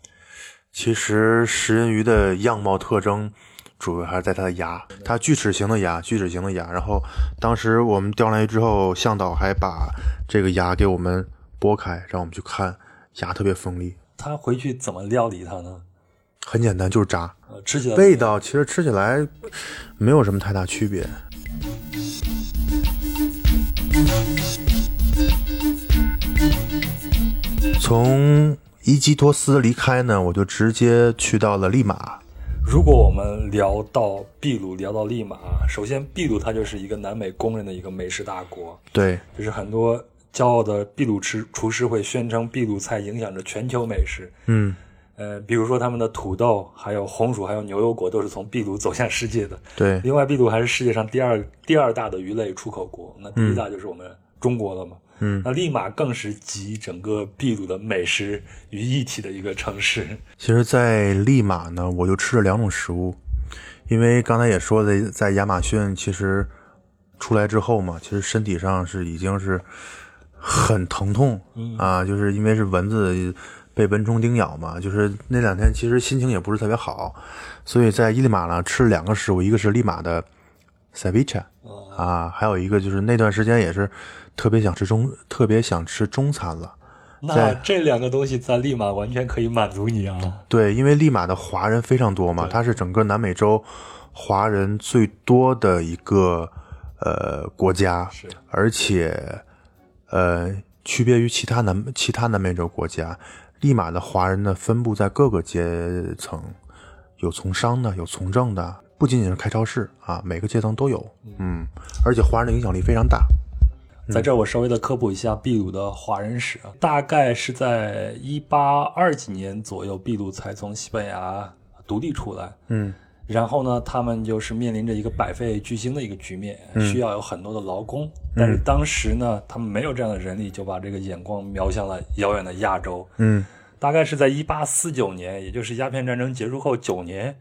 其实食人鱼的样貌特征主要还是在它的牙，它锯齿形的牙，锯齿形的牙。然后当时我们钓上来之后，向导还把这个牙给我们剥开，让我们去看，牙特别锋利。他回去怎么料理它呢？很简单，就是炸。呃，吃起来味道其实吃起来没有什么太大区别。从伊基托斯离开呢，我就直接去到了利马。如果我们聊到秘鲁，聊到利马，首先秘鲁它就是一个南美公认的一个美食大国，对，就是很多骄傲的秘鲁吃厨师会宣称秘鲁菜影响着全球美食。嗯，呃，比如说他们的土豆、还有红薯、还有牛油果都是从秘鲁走向世界的。对，另外，秘鲁还是世界上第二第二大的鱼类出口国，那第一大就是我们中国了嘛。嗯，那利马更是集整个秘鲁的美食于一体的一个城市。其实，在利马呢，我就吃了两种食物，因为刚才也说的，在亚马逊其实出来之后嘛，其实身体上是已经是很疼痛、啊，就是因为是蚊子被蚊虫叮咬嘛，就是那两天其实心情也不是特别好，所以在伊利马呢吃了两个食物，一个是利马的 ceviche 啊，还有一个就是那段时间也是特别想吃中，特别想吃中餐了。那这两个东西在利马完全可以满足你啊！对，因为利马的华人非常多嘛，它是整个南美洲华人最多的一个呃国家，是而且呃区别于其他南其他南美洲国家，利马的华人呢分布在各个阶层，有从商的，有从政的，不仅仅是开超市啊，每个阶层都有，嗯，而且华人的影响力非常大，在这儿我稍微的科普一下秘鲁的华人史啊，大概是在一八二几年左右，秘鲁才从西班牙独立出来。嗯然后呢，他们就是面临着一个百废俱兴的一个局面，嗯需要有很多的劳工。但是当时呢，他们没有这样的人力，就把这个眼光瞄向了遥远的亚洲。嗯大概是在一八四九年，也就是鸦片战争结束后九年，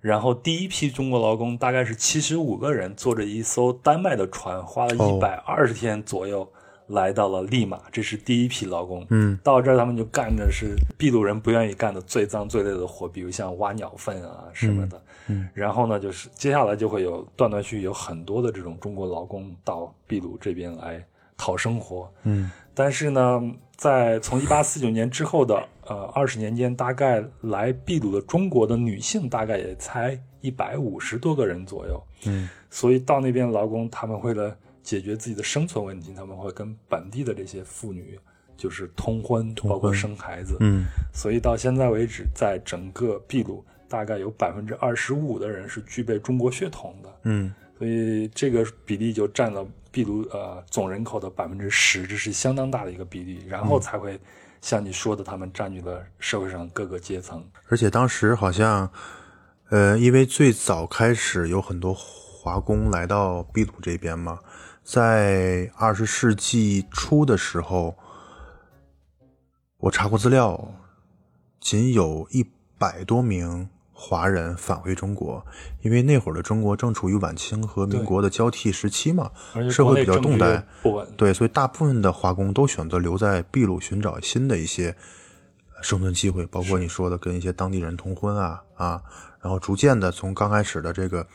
然后第一批中国劳工大概是七十五个人，坐着一艘丹麦的船，花了哦一百二十天左右。来到了利马，这是第一批劳工。嗯，到这儿他们就干的是秘鲁人不愿意干的最脏最累的活，比如像挖鸟粪啊什么的。嗯然后呢，就是接下来就会有断断续续有很多的这种中国劳工到秘鲁这边来讨生活。嗯但是呢，在从一八四九年之后的呃二十年间，大概来秘鲁的中国的女性大概也才一百五十多个人左右。嗯所以到那边劳工，他们为了解决自己的生存问题，他们会跟本地的这些妇女就是通婚，通包括生孩子。嗯所以到现在为止，在整个秘鲁，大概有百分之二十五的人是具备中国血统的。嗯所以这个比例就占了秘鲁呃总人口的百分之十，这是相当大的一个比例。然后才会像你说的，他们占据了社会上各个阶层。而且当时好像，呃，因为最早开始有很多华工来到秘鲁这边嘛，在二十世纪初的时候，我查过资料，仅有一百多名华人返回中国，因为那会儿的中国正处于晚清和民国的交替时期嘛，社会比较动荡。对，所以大部分的华工都选择留在秘鲁寻找新的一些生存机会，包括你说的跟一些当地人通婚啊啊，然后逐渐的从刚开始的这个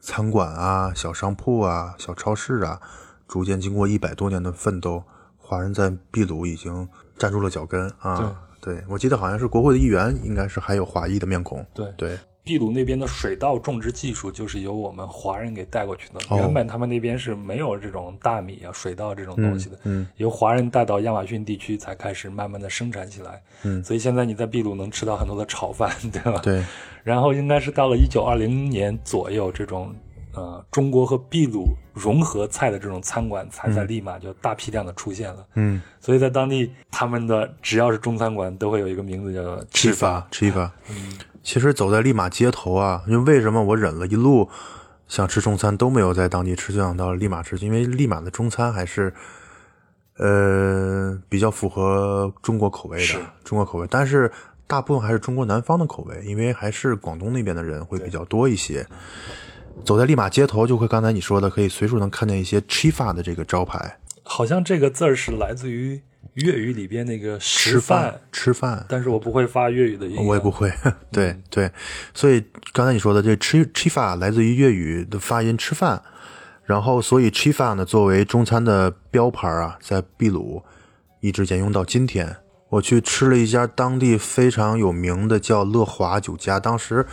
餐馆啊、小商铺啊、小超市啊，逐渐经过一百多年的奋斗，华人在秘鲁已经站住了脚跟啊。对，我记得好像是国会的议员，应该是还有华裔的面孔。对对，秘鲁那边的水稻种植技术就是由我们华人给带过去的。哦原本他们那边是没有这种大米啊、水稻这种东西的，嗯由华人带到亚马逊地区才开始慢慢的生产起来。嗯所以现在你在秘鲁能吃到很多的炒饭，对吧？。对，然后应该是到了一九二零年左右，这种呃中国和秘鲁融合菜的这种餐馆才在利马就大批量的出现了。嗯，所以在当地，他们的只要是中餐馆都会有一个名字叫做吃法法。吃法。嗯其实走在利马街头啊，因为为什么我忍了一路想吃中餐都没有在当地吃，就想到利马吃，因为利马的中餐还是呃比较符合中国口味的中国口味，但是大部分还是中国南方的口味，因为还是广东那边的人会比较多一些。走在利马街头，就会刚才你说的，可以随处能看见一些 chifa 的这个招牌，好像这个字儿是来自于粤语里边那个食吃饭，吃饭，但是我不会发粤语的音。我也不。会，<laughs> 对对，所以刚才你说的这吃 chifa 来自于粤语的发音吃饭，然后所以 chifa 呢作为中餐的标牌啊，在秘鲁一直沿用到今天。我去吃了一家当地非常有名的叫乐华酒家，当时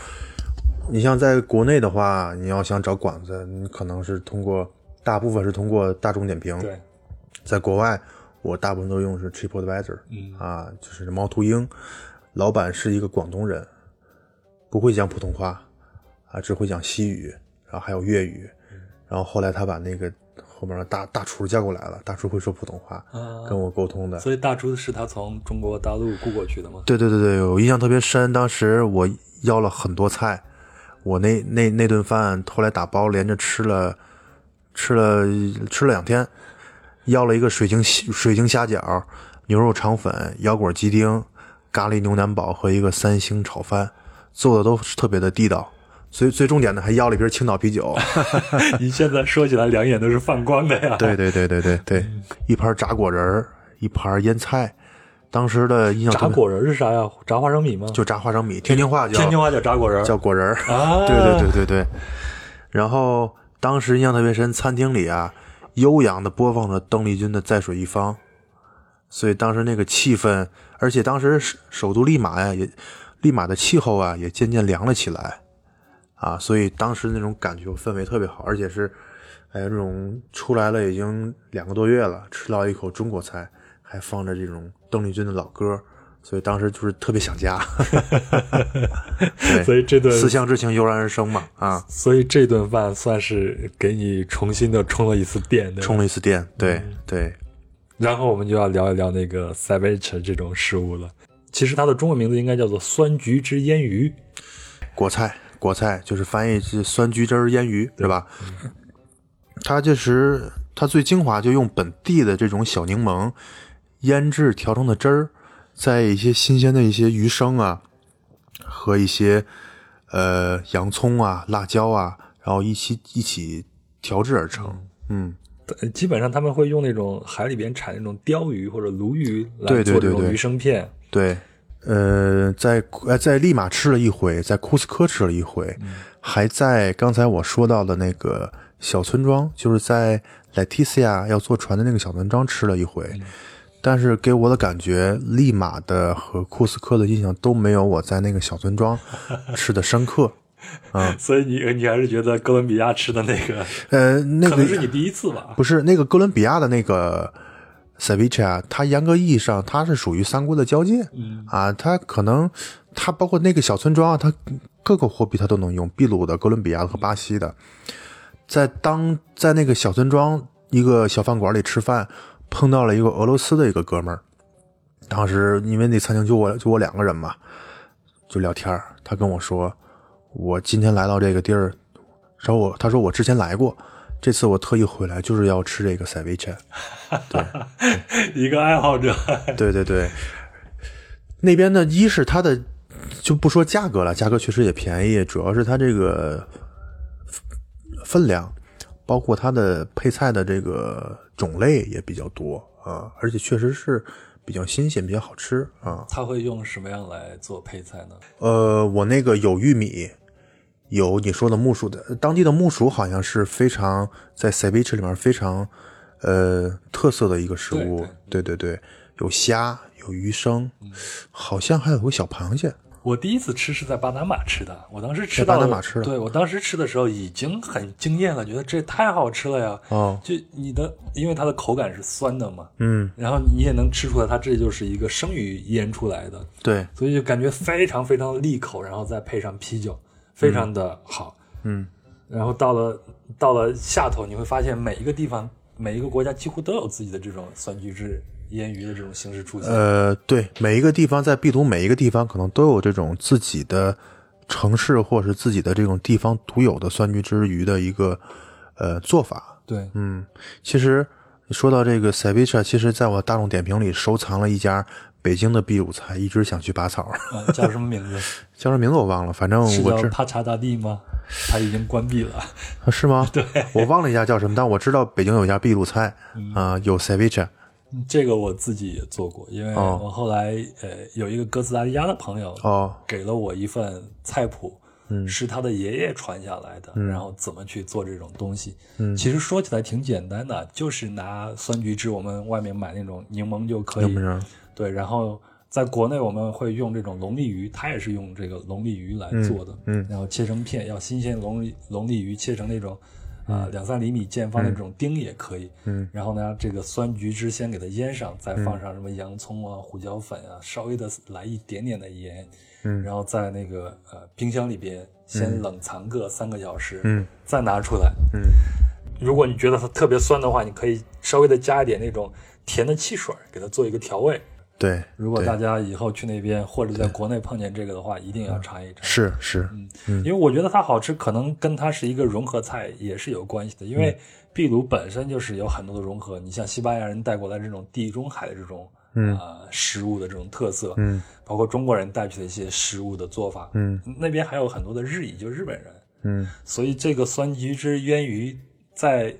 你像在国内的话，你要想找馆子，你可能是通过大部分是通过大众点评，对，在国外，我大部分都用的是 TripAdvisor，嗯啊，就是猫头鹰，老板是一个广东人，不会讲普通话，啊，只会讲西语，然后还有粤语，然后后来他把那个后面的大大厨叫过来了，大厨会说普通话，啊跟我沟通的。所以大厨是他从中国大陆雇过去的吗？对对对对，我印象特别深，当时我要了很多菜，我那那那顿饭后来打包连着吃了，吃了吃了两天，要了一个水晶水晶虾饺、牛肉肠粉、腰果鸡丁、咖喱牛腩煲和一个三星炒饭，做的都是特别的地道。最最重点的还要了一瓶青岛啤酒，<laughs> 你现在说起来两眼都是放光的呀。对对对对对对，一盘炸果仁儿，一盘腌菜，当时的印象炸果仁是啥呀？炸花生米吗？就炸花生米，天津话叫天津话叫炸果仁。叫果仁儿。啊，对对对对对。然后当时印象特别深，餐厅里啊，悠扬的播放着邓丽君的《在水一方》，所以当时那个气氛，而且当时首首都利马呀，也利马的气候啊，也渐渐凉了起来，啊，所以当时那种感觉氛围特别好，而且是，哎呀，这种出来了已经两个多月了，吃到一口中国菜，还放着这种邓丽君的老歌。所以当时就是特别想家，<laughs> 对，所以这顿思乡之情油然而生嘛，啊，所以这顿饭算是给你重新的充了一次电，对充了一次电，对对，然后我们就要聊一聊那个 savage 这种食物了。其实它的中文名字应该叫做酸橘汁腌鱼。果菜果菜就是翻译是酸橘汁儿腌鱼，对吧？它其实它最精华就用本地的这种小柠檬腌制调成的汁儿，在一些新鲜的一些鱼生啊和一些呃洋葱啊、辣椒啊，然后一起一起调制而成。嗯，呃基本上他们会用那种海里边产那种鲷鱼或者鲈鱼来做这种鱼生片。对，呃，在呃在利马吃了一回，在库斯科吃了一回，还在刚才我说到的那个小村庄，就是在 Leticia 要坐船的那个小村庄吃了一回。但是给我的感觉，利马的和库斯科的印象都没有我在那个小村庄 <laughs> 吃的深刻。所以你你还是觉得哥伦比亚吃的那个呃，那个可能是你第一次吧？不是那个哥伦比亚的那个 ceviche 啊，它严格意义上它是属于三国的交界，嗯啊，它可能它包括那个小村庄啊，它各个货币它都能用，秘鲁的、哥伦比亚和巴西的，在当在那个小村庄一个小饭馆里吃饭，碰到了一个俄罗斯的一个哥们儿，当时因为那餐厅就我就我两个人嘛，就聊天儿。他跟我说，我今天来到这个地儿，然后我他说我之前来过。这次我特意回来就是要吃这个 ceviche，<laughs> 一个爱好者，对对对，那边呢，一是它的就不说价格了，价格确实也便宜，主要是它这个分量，包括它的配菜的这个种类也比较多啊，而且确实是比较新鲜，比较好吃啊。他会用什么样来做配菜呢？呃，我那个有玉米，有你说的木薯的，当地的木薯好像是非常在 ceviche 里面非常呃特色的一个食物。对对对，有虾，有鱼生，好像还有个小螃蟹。我第一次吃是在巴拿马吃的，我当时吃到巴拿马吃的对我当时吃的时候已经很惊艳了，觉得这太好吃了呀！哦，就你的，因为它的口感是酸的嘛，嗯，然后你也能吃出来，它这就是一个生鱼腌出来的，对，所以就感觉非常非常的利口，然后再配上啤酒，非常的好。嗯，然后到了到了下头，你会发现每一个地方、每一个国家几乎都有自己的这种酸橘汁腌鱼的这种形式出现。呃，对，每一个地方在秘鲁每一个地方可能都有这种自己的城市或者是自己的这种地方独有的酸橘汁鱼的一个呃做法。对，嗯，其实说到这个 ceviche，其实在我大众点评里收藏了一家北京的秘鲁菜，一直想去拔草，<laughs> 啊，叫什么名字？<laughs> 叫什么名字我忘了，反正是我知叫帕查大帝吗？它已经关闭了。<laughs> 啊是吗？对，我忘了一家叫什么，但我知道北京有一家秘鲁菜啊、有 ceviche。这个我自己也做过，因为哦我后来呃有一个哥斯达黎加的朋友哦，给了我一份菜谱，嗯是他的爷爷传下来的，然后怎么去做这种东西。嗯，其实说起来挺简单的，就是拿酸橘汁，我们外面买那种柠檬就可以。对，然后在国内我们会用这种龙利鱼，它也是用这个龙利鱼来做的。嗯然后切成片，要新鲜龙龙利鱼切成那种。啊、两三厘米见方的这种丁也可以，嗯，然后呢，这个酸橘汁先给它腌上，再放上什么洋葱啊、胡椒粉啊，稍微的来一点点的盐，嗯。然后在那个呃冰箱里边先冷藏个三个小时，嗯，再拿出来，嗯，如果你觉得它特别酸的话，你可以稍微的加一点那种甜的汽水，给它做一个调味。对，如果大家以后去那边或者在国内碰见这个的话，一定要尝一尝。是是，因为我觉得它好吃，可能跟它是一个融合菜也是有关系的。因为秘鲁本身就是有很多的融合，你像西班牙人带过来这种地中海的这种呃食物的这种特色，嗯。包括中国人带去的一些食物的做法，嗯。那边还有很多的日裔，就日本人，嗯。所以这个酸橘汁源于在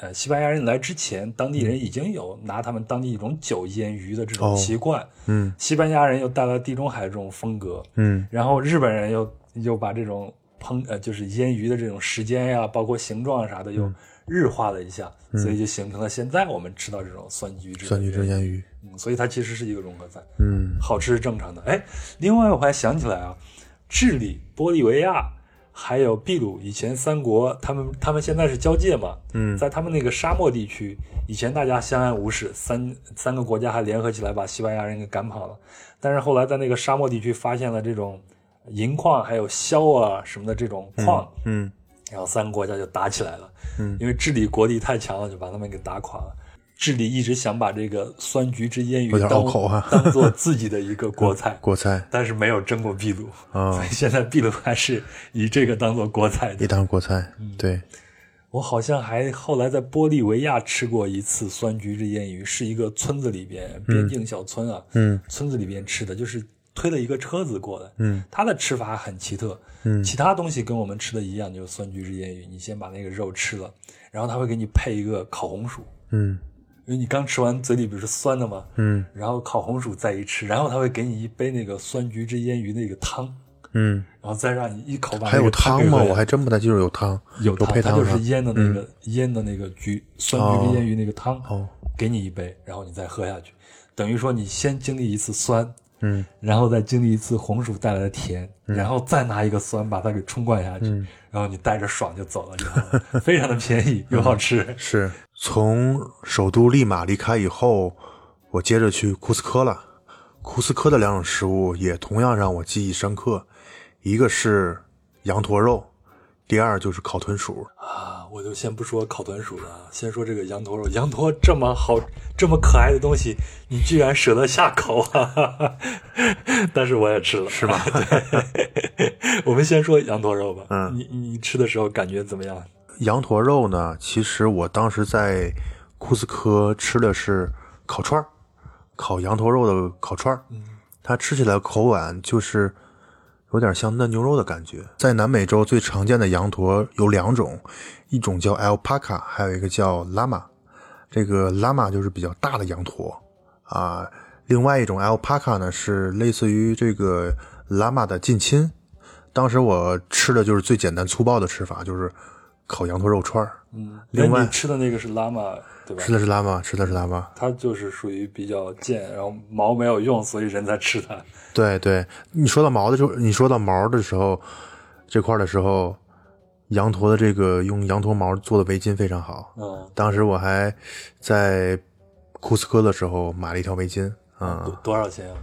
呃西班牙人来之前，当地人已经有拿他们当地一种酒腌鱼的这种哦习惯，嗯。西班牙人又带来地中海这种风格，嗯。然后日本人又又把这种烹呃就是腌鱼的这种时间呀，包括形状啥的又日化了一下，所以就形成了现在我们吃到这种酸橘汁。酸橘汁腌鱼，嗯，所以它其实是一个融合菜，嗯。好吃是正常的。哎，另外我还想起来啊，智利、玻利维亚还有秘鲁，以前三国他们他们现在是交界嘛，嗯在他们那个沙漠地区，以前大家相安无事，三三个国家还联合起来把西班牙人给赶跑了。但是后来在那个沙漠地区发现了这种银矿还有硝啊什么的这种矿，嗯然后三个国家就打起来了。嗯，因为治理国力太强了，就把他们给打垮了。智利一直想把这个酸橘汁腌鱼当口啊 <laughs> 当做自己的一个国菜，<laughs> 国菜但是没有争过秘鲁，啊 <laughs> 所以现在秘鲁还是以这个当做国菜的也。当国菜，对，我好像还后来在玻利维亚吃过一次酸橘汁腌鱼，是一个村子里边边境小村啊，嗯村子里边吃的，就是推了一个车子过来，嗯，它的吃法很奇特，嗯。其他东西跟我们吃的一样，就是酸橘汁腌鱼，你先把那个肉吃了，然后他会给你配一个烤红薯，嗯因为你刚吃完嘴里不是酸的吗？嗯。然后烤红薯再一吃，然后他会给你一杯那个酸橘汁腌鱼那个汤，嗯，然后再让你一口把还有那个汤吗？我还真不太记住有汤，有配汤啊它就是腌的那个、腌的那个橘酸橘汁腌鱼那个汤，哦。给你一杯，然后你再喝下去，等于说你先经历一次酸，嗯。然后再经历一次红薯带来的甜，然后再拿一个酸把它给冲灌下去，嗯。然后你带着爽就走了就好了，非常的便宜又好吃。是从首都利马离开以后，我接着去库斯科了。库斯科的两种食物也同样让我记忆深刻，一个是羊驼肉，第二就是烤豚鼠。啊，我就先不说烤豚鼠了，先说这个羊驼肉。<laughs> 羊驼这么好、这么可爱的东西，你居然舍得下口啊！<laughs> 但是我也吃了，是吧？<laughs> 对，我们先说羊驼肉吧。嗯你你你吃的时候感觉怎么样？羊驼肉呢，其实我当时在库斯科吃的是烤串儿，烤羊驼肉的烤串儿。它吃起来口感就是有点像嫩牛肉的感觉。在南美洲最常见的羊驼有两种，一种叫 alpaca，还有一个叫 llama。这个 llama 就是比较大的羊驼啊，另外一种 alpaca 呢是类似于这个 llama 的近亲。当时我吃的就是最简单粗暴的吃法，就是烤羊驼肉串儿。嗯，另外你吃的那个是拉玛，对吧？吃的是 llama，吃的是 llama。它就是属于比较贱，然后毛没有用，所以人才吃它。<laughs> 对对，你说到毛的时候，你说到毛的时候，这块儿的时候，羊驼的这个用羊驼毛做的围巾非常好。嗯，当时我还在库斯科的时候买了一条围巾，啊、多多少钱啊？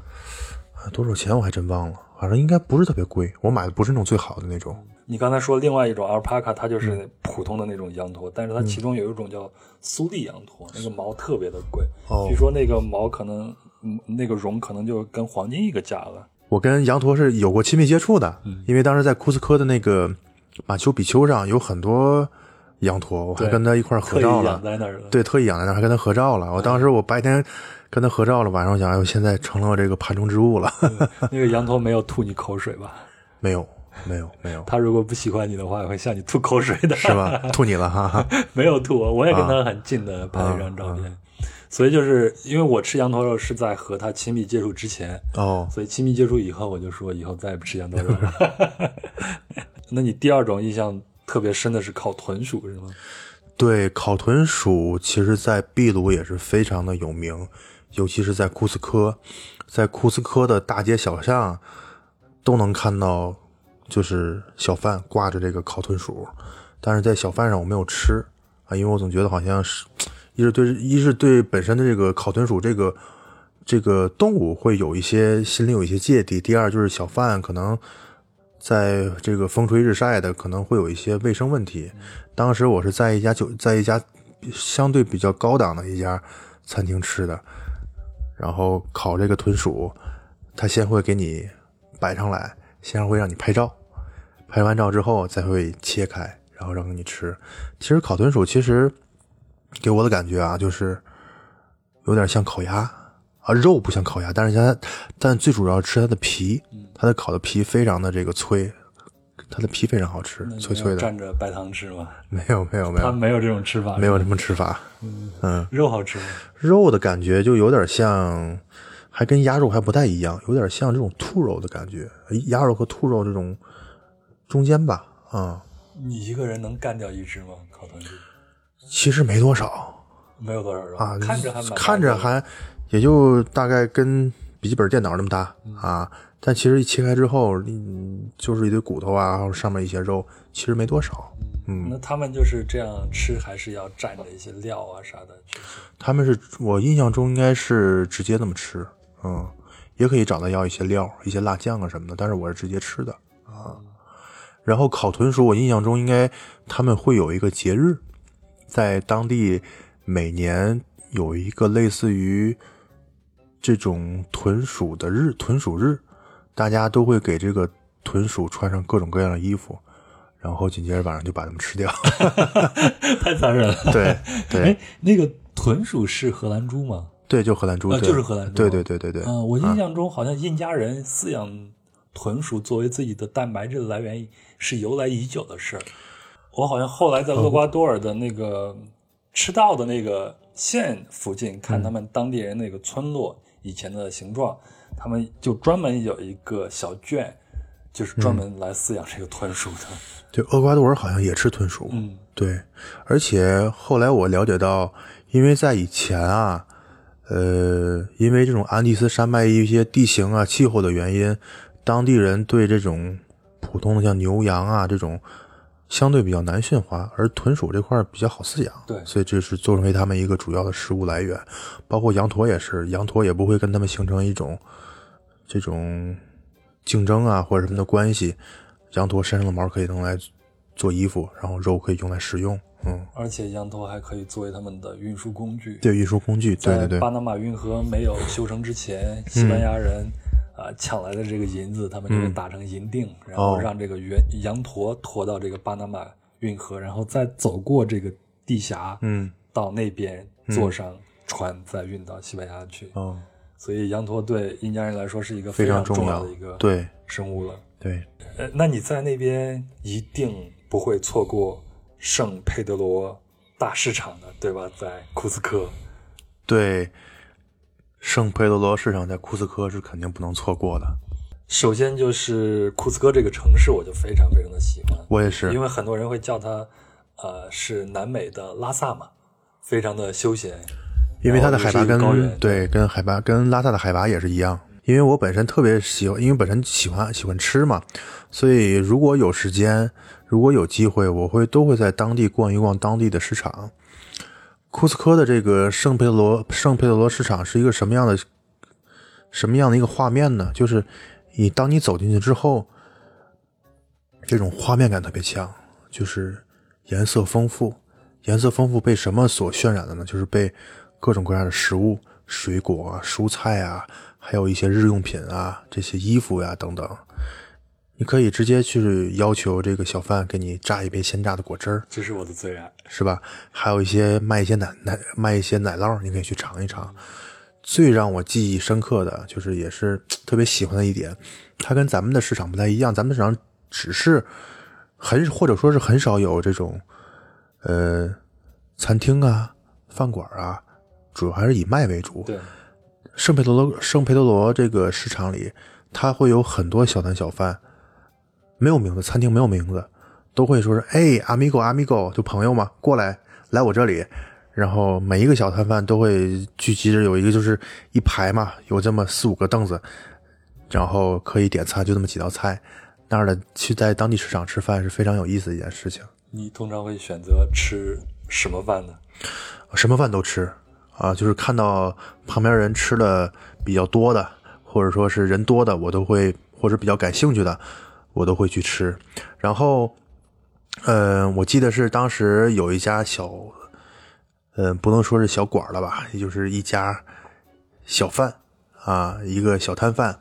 多少钱我还真忘了，反正应该不是特别贵。我买的不是那种最好的那种，你刚才说另外一种阿尔帕卡它就是普通的那种羊驼，但是它其中有一种叫苏利羊驼，那个毛特别的贵，哦据说那个毛可能，嗯那个绒可能就跟黄金一个价了。我跟羊驼是有过亲密接触的，因为当时在库斯科的那个马丘比丘上有很多羊驼，我还跟他一块儿合照了。对，特意养在那儿，还跟他合照了。我当时我白天跟他合照了，晚上想，哎呦，现在成了这个盘中之物了。<laughs> 那个羊驼没有吐你口水吧？没有，<laughs> 没有，没有，他如果不喜欢你的话，也会向你吐口水的。是吧？<laughs> 吐你了哈哈。没有吐，我也跟他很近的拍了一张照片。所以就是因为我吃羊头肉是在和他亲密接触之前，哦，所以亲密接触以后，我就说以后再也不吃羊头肉了。<laughs> 那你第二种印象特别深的是烤豚鼠是吗？对，烤豚鼠其实在秘鲁也是非常的有名，尤其是在库斯科，在库斯科的大街小巷都能看到，就是小贩挂着这个烤豚鼠，但是在小贩上我没有吃啊，因为我总觉得好像是，一是对一是对本身的这个烤豚鼠这个这个动物会有一些心里有一些芥蒂，第二就是小贩可能。在这个风吹日晒的，可能会有一些卫生问题。当时我是在一家酒，在一家相对比较高档的一家餐厅吃的，然后烤这个豚鼠，他先会给你摆上来，先会让你拍照，拍完照之后再会切开，然后让你吃。其实烤豚鼠其实给我的感觉啊，就是有点像烤鸭啊，肉不像烤鸭，但是它但最主要吃它的皮，它的烤的皮非常的这个脆，它的皮非常好吃，脆脆的。蘸着白糖吃吗？没有没有没有它没有这种吃法，没有这么吃法。嗯，肉好吃吗？肉的感觉就有点像，还跟鸭肉还不太一样，有点像这种兔肉的感觉，鸭肉和兔肉这种中间吧。啊、你一个人能干掉一只吗？烤豚鸡其实没多少没有多少肉啊，看着还看着还也就大概跟笔记本电脑那么大、啊，但其实一切开之后，嗯，就是一堆骨头啊，然后上面一些肉，其实没多少。嗯，那他们就是这样吃，还是要蘸着一些料啊啥的？他们是我印象中应该是直接那么吃，嗯，也可以找他要一些料、一些辣酱啊什么的，但是我是直接吃的啊。然后烤豚鼠，我印象中应该他们会有一个节日，在当地每年有一个类似于这种豚鼠的日，豚鼠日，大家都会给这个豚鼠穿上各种各样的衣服，然后紧接着晚上就把它们吃掉。<laughs> 太残忍了。对对哎，那个豚鼠是荷兰猪吗？对，就荷兰猪，呃就是荷兰猪对对对对对。啊、我印象中好像印加人饲养豚鼠作为自己的蛋白质的来源是由来已久的事儿。我好像后来在厄瓜多尔的那个赤道的那个县附近看他们当地人那个村落以前的形状，他们就专门有一个小圈，就是专门来饲养这个豚鼠的。对，厄瓜多尔好像也吃豚鼠。嗯，对，而且后来我了解到，因为在以前啊，呃，因为这种安第斯山脉一些地形啊、气候的原因，当地人对这种普通的像牛羊啊这种相对比较难驯化，而豚鼠这块儿比较好饲养。对所以这是作为他们一个主要的食物来源。包括羊驼也是，羊驼也不会跟他们形成一种这种竞争啊或者什么的关系。羊驼身上的毛可以用来做衣服，然后肉可以用来食用。嗯，而且羊驼还可以作为他们的运输工具。对，运输工具，对对对巴，拿马运河没有修成之前，西班牙人啊、抢来的这个银子，他们就会打成银锭，然后哦让这个原羊驼驮到这个巴拿马运河，然后再走过这个地峡，嗯，到那边坐上船，再运到西班牙去。哦，所以羊驼对印加人来说是一个非常常重要的一个对生物了。对，呃，那你在那边一定不会错过圣佩德罗大市场的，对吧？在库斯科。对，圣佩德罗市场在库斯科是肯定不能错过的。首先就是库斯科这个城市，我就非常非常的喜欢，我也是因，为很多人会叫它，呃，是南美的拉萨嘛，非常的休闲。因为它的海拔跟高原对跟海拔跟拉萨的海拔也是一样。因为我本身特别喜欢，因为本身喜欢喜欢吃嘛，所以如果有时间，如果有机会，我会都会在当地逛一逛当地的市场。库斯科的这个圣佩德罗圣佩德罗市场是一个什么样的什么样的一个画面呢？就是你当你走进去之后，这种画面感特别强，就是颜色丰富，颜色丰富被什么所渲染的呢？就是被各种各样的食物、水果、蔬菜啊，还有一些日用品啊，这些衣服呀、等等。你可以直接去要求这个小贩给你榨一杯鲜榨的果汁儿，这是我的最爱。是吧？还有一些卖一些奶奶卖一些奶酪，你可以去尝一尝。最让我记忆深刻的就是，也是特别喜欢的一点，它跟咱们的市场不太一样。咱们的市场只是很或者说是很少有这种呃餐厅啊、饭馆啊，主要还是以卖为主。对，圣佩德罗圣佩德罗这个市场里，它会有很多小摊小贩，没有名字，餐厅没有名字，都会说是哎，amigo amigo，就朋友嘛，过来来我这里。然后每一个小摊贩都会聚集着，有一个就是一排嘛，有这么四五个凳子，然后可以点餐，就这么几道菜。那儿的去在当地市场吃饭是非常有意思的一件事情。你通常会选择吃什么饭呢？什么饭都吃啊，就是看到旁边人吃的比较多的，或者说是人多的，我都会，或者比较感兴趣的，我都会去吃。然后，呃，我记得是当时有一家小，嗯、不能说是小馆了吧，也就是一家小贩啊，一个小摊贩，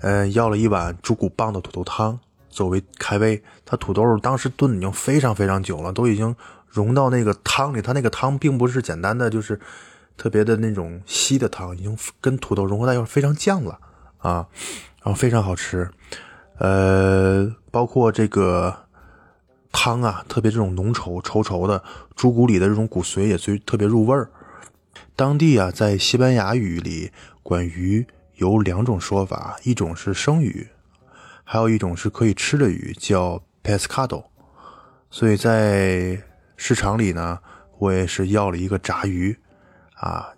嗯、要了一碗猪骨棒的土豆汤作为开胃。他土豆当时炖已经非常非常久了，都已经融到那个汤里。他那个汤并不是简单的，就是特别的那种稀的汤，已经跟土豆融合在一块，非常酱了啊，然后非常好吃。呃，包括这个汤啊，特别这种浓稠稠稠的，猪骨里的这种骨髓也最特别入味儿。当地啊，在西班牙语里，管鱼有两种说法，一种是生鱼，还有一种是可以吃的鱼，叫 pescado。所以在市场里呢，我也是要了一个炸鱼，啊，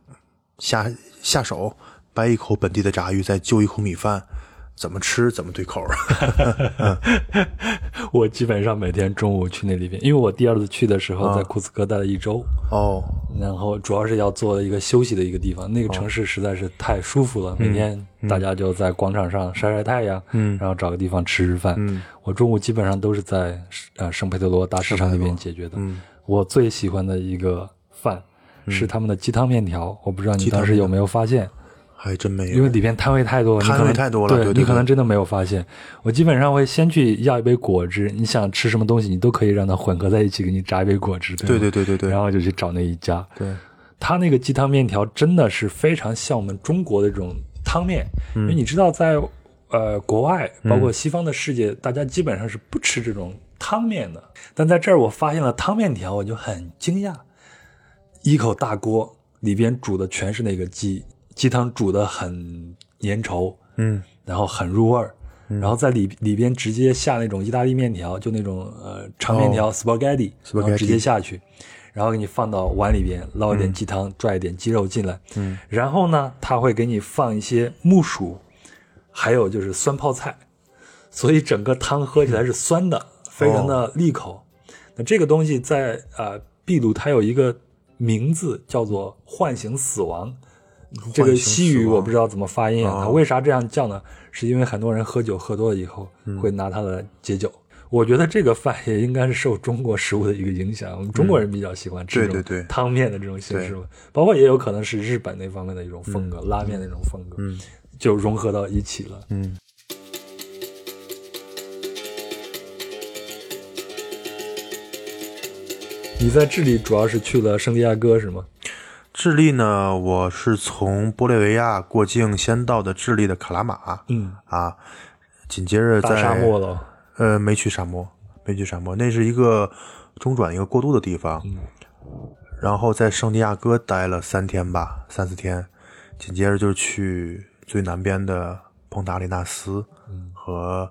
下下手掰一口本地的炸鱼，再就一口米饭，怎么吃怎么对口儿。<laughs> 我基本上每天中午去那里边，因为我第二次去的时候在库斯科待了一周，哦，然后主要是要做一个休息的一个地方。那个城市实在是太舒服了，每天大家就在广场上晒晒太阳，嗯然后找个地方吃吃饭。嗯我中午基本上都是在呃圣佩德罗大市场里边解决的。嗯，我最喜欢的一个饭是他们的鸡汤面条，我不知道你当时有没有发现。还真没有，因为里边摊位太多摊位太多了对对你对可能真的没有发现。我基本上会先去要一杯果汁，你想吃什么东西，你都可以让它混合在一起，给你榨一杯果汁。对吗对对对对，然后就去找那一家，对，他那个鸡汤面条真的是非常像我们中国的这种汤面，因为你知道在呃国外，包括西方的世界，大家基本上是不吃这种汤面的。但在这儿我发现了汤面条，我就很惊讶，一口大锅里边煮的全是那个鸡，鸡汤煮的很粘稠，嗯。然后很入味儿。然后在里里边直接下那种意大利面条，就那种呃长面条、spaghetti，然后直接下去，然后给你放到碗里边，捞一点鸡汤，拽一点鸡肉进来，嗯，然后呢，他会给你放一些木薯，还有就是酸泡菜，所以整个汤喝起来是酸的，非常的利口。那这个东西在呃秘鲁它有一个名字叫做唤醒死亡，这个西语我不知道怎么发音啊。啊它为啥这样叫呢？是因为很多人喝酒喝多了以后会拿它来解酒。我觉得这个饭也应该是受中国食物的一个影响，我们中国人比较喜欢吃这种汤面的这种形式嘛，包括也有可能是日本那方面的一种风格，拉面那种风格，嗯就融合到一起了。嗯你在智利主要是去了圣地亚哥是吗？智利呢，我是从玻利维亚过境先到的智利的卡拉马。嗯啊，紧接着在大沙漠了。呃，没去沙漠，没去沙漠，那是一个中转一个过渡的地方。嗯然后在圣地亚哥待了三天吧，三四天，紧接着就去最南边的蓬达里纳斯嗯和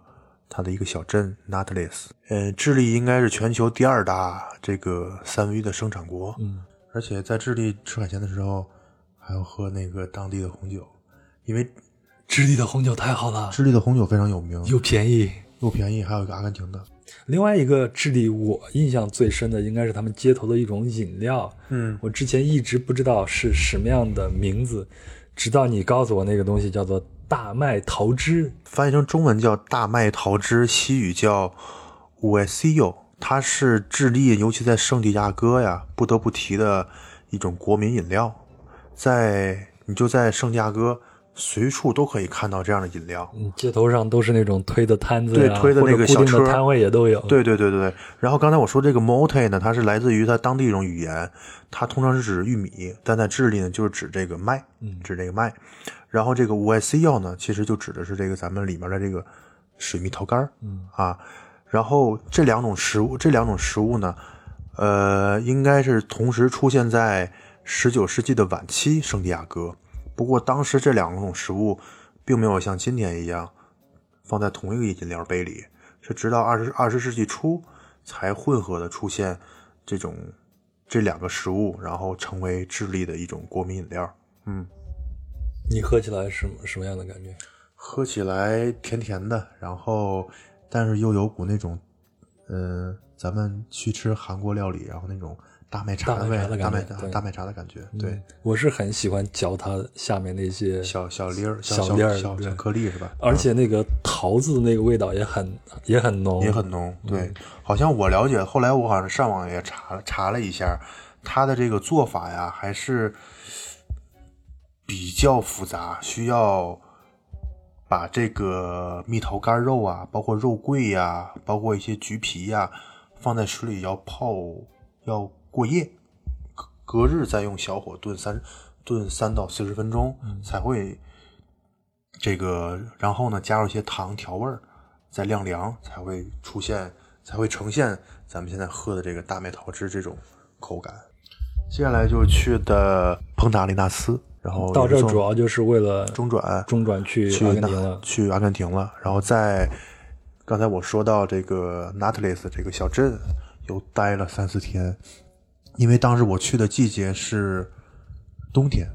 它的一个小镇 Natales。呃，智利应该是全球第二大这个三文鱼的生产国。嗯，而且在智利吃海鲜的时候，还要喝那个当地的红酒，因为智利的红酒太好了，智利的红酒非常有名，又便宜。又便宜，还有一个阿根廷的。另外一个智利我印象最深的应该是他们街头的一种饮料，嗯，我之前一直不知道是什么样的名字，直到你告诉我那个东西叫做大麦桃汁。翻译成中文叫大麦桃汁，西语叫 u e s i o 它是智利，尤其在圣地亚哥呀，不得不提的一种国民饮料。在你就在圣地亚哥随处都可以看到这样的饮料。嗯，街头上都是那种推的摊子呀，对推的那个小车摊位也都有。，对对对对对。然后刚才我说这个 mote 呢，它是来自于它当地一种语言，它通常是指玉米，但在智利呢就是指这个麦，指这个麦。然后这个 u s 药呢，其实就指的是这个咱们里面的这个水蜜桃干儿，嗯啊。然后这两种食物，这两种食物呢，呃，应该是同时出现在十九世纪的晚期圣地亚哥。不过当时这两种食物并没有像今天一样放在同一个饮料杯里，是直到二十二十世纪初才混合的出现这种这两个食物，然后成为智利的一种国民饮料。嗯，你喝起来是什么什么样的感觉？喝起来甜甜的，然后但是又有股那种，嗯、咱们去吃韩国料理，然后那种大麦茶的味大麦茶大麦茶的感觉，对，嗯，我是很喜欢嚼它下面那些小小粒儿、小小粒儿小小颗粒是吧？而且那个桃子的那个味道也很也很浓，也很浓。对，好像我了解，后来我好像上网也查了查了一下，它的这个做法呀，还是比较复杂，需要把这个蜜桃干肉啊，包括肉桂呀，包括一些橘皮呀，放在水里要泡，要过夜，隔隔日再用小火炖三炖三到四十分钟，才会这个，然后呢加入一些糖调味儿，再晾凉，才会出现，才会呈现咱们现在喝的这个大麦桃汁这种口感。接下来就去的彭达利纳斯，然后到这主要就是为了中转中转去去那阿根廷了。去阿根廷了，然后在刚才我说到这个 Natales 这个小镇又待了三四天，因为当时我去的季节是冬天，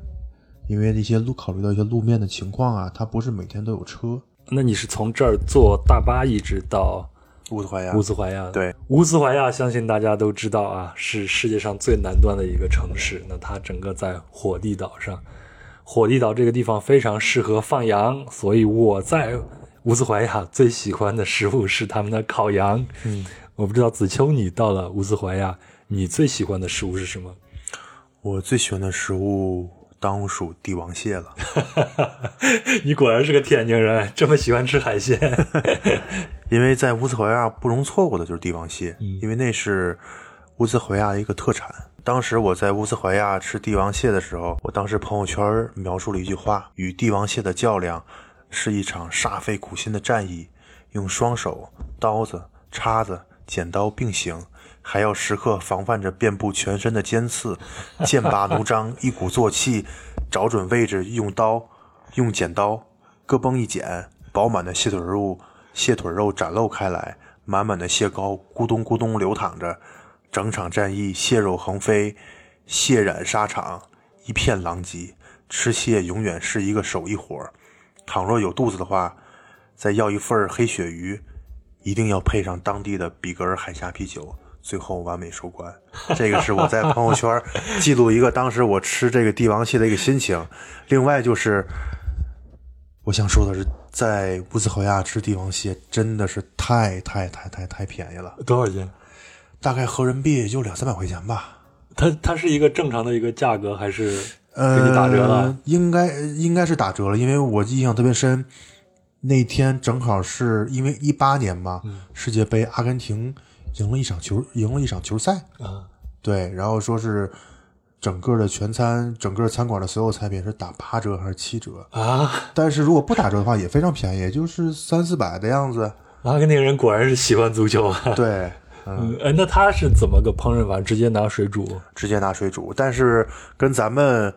因为一些路考虑到一些路面的情况啊，它不是每天都有车。那你是从这儿坐大巴一直到乌兹怀亚乌兹怀亚？，对，乌兹怀亚相信大家都知道啊，是世界上最南端的一个城市。那它整个在火地岛上，火地岛这个地方非常适合放羊，所以我在乌兹怀亚最喜欢的食物是他们的烤羊。嗯，我不知道子秋你到了乌兹怀亚，你最喜欢的食物是什么？我最喜欢的食物当属帝王蟹了。<laughs> 你果然是个天津人，这么喜欢吃海鲜。<laughs> 因为在乌兹怀亚不容错过的就是帝王蟹，因为那是乌兹怀亚的一个特产。当时我在乌兹怀亚吃帝王蟹的时候，我当时朋友圈描述了一句话：与帝王蟹的较量是一场煞费苦心的战役，用双手、刀子、叉子、剪刀并行，还要时刻防范着遍布全身的尖刺，<laughs> 剑拔弩张，一鼓作气，找准位置，用刀、用剪刀，咯嘣一剪，饱满的蟹腿肉蟹腿肉展露开来，满满的蟹膏咕咚咕咚流淌着，整场战役蟹肉横飞，血染沙场，一片狼藉。吃蟹永远是一个手艺活儿，倘若有肚子的话，再要一份儿黑鳕鱼，一定要配上当地的比格尔海峡啤酒，最后完美收官。<laughs> 这个是我在朋友圈记录一个当时我吃这个帝王蟹的一个心情。另外就是，我想说的是，在乌兹怀亚吃帝王蟹真的是太太太太太便宜了，多少钱？大概合人民币也就两三百块钱吧。它它是一个正常的一个价格，还是给呃，你打折了？应该应该是打折了，因为我印象特别深，那天正好是因为一八年嘛，嗯世界杯阿根廷赢了一场球，赢了一场球赛，啊，对，然后说是整个的全餐，整个餐馆的所有菜品是打八折还是七折？啊，但是如果不打折的话，也非常便宜，也就是三四百的样子。阿根廷人果然是喜欢足球啊。对，<laughs> 嗯，那他是怎么个烹饪法？直接拿水煮？直接拿水煮，但是跟咱们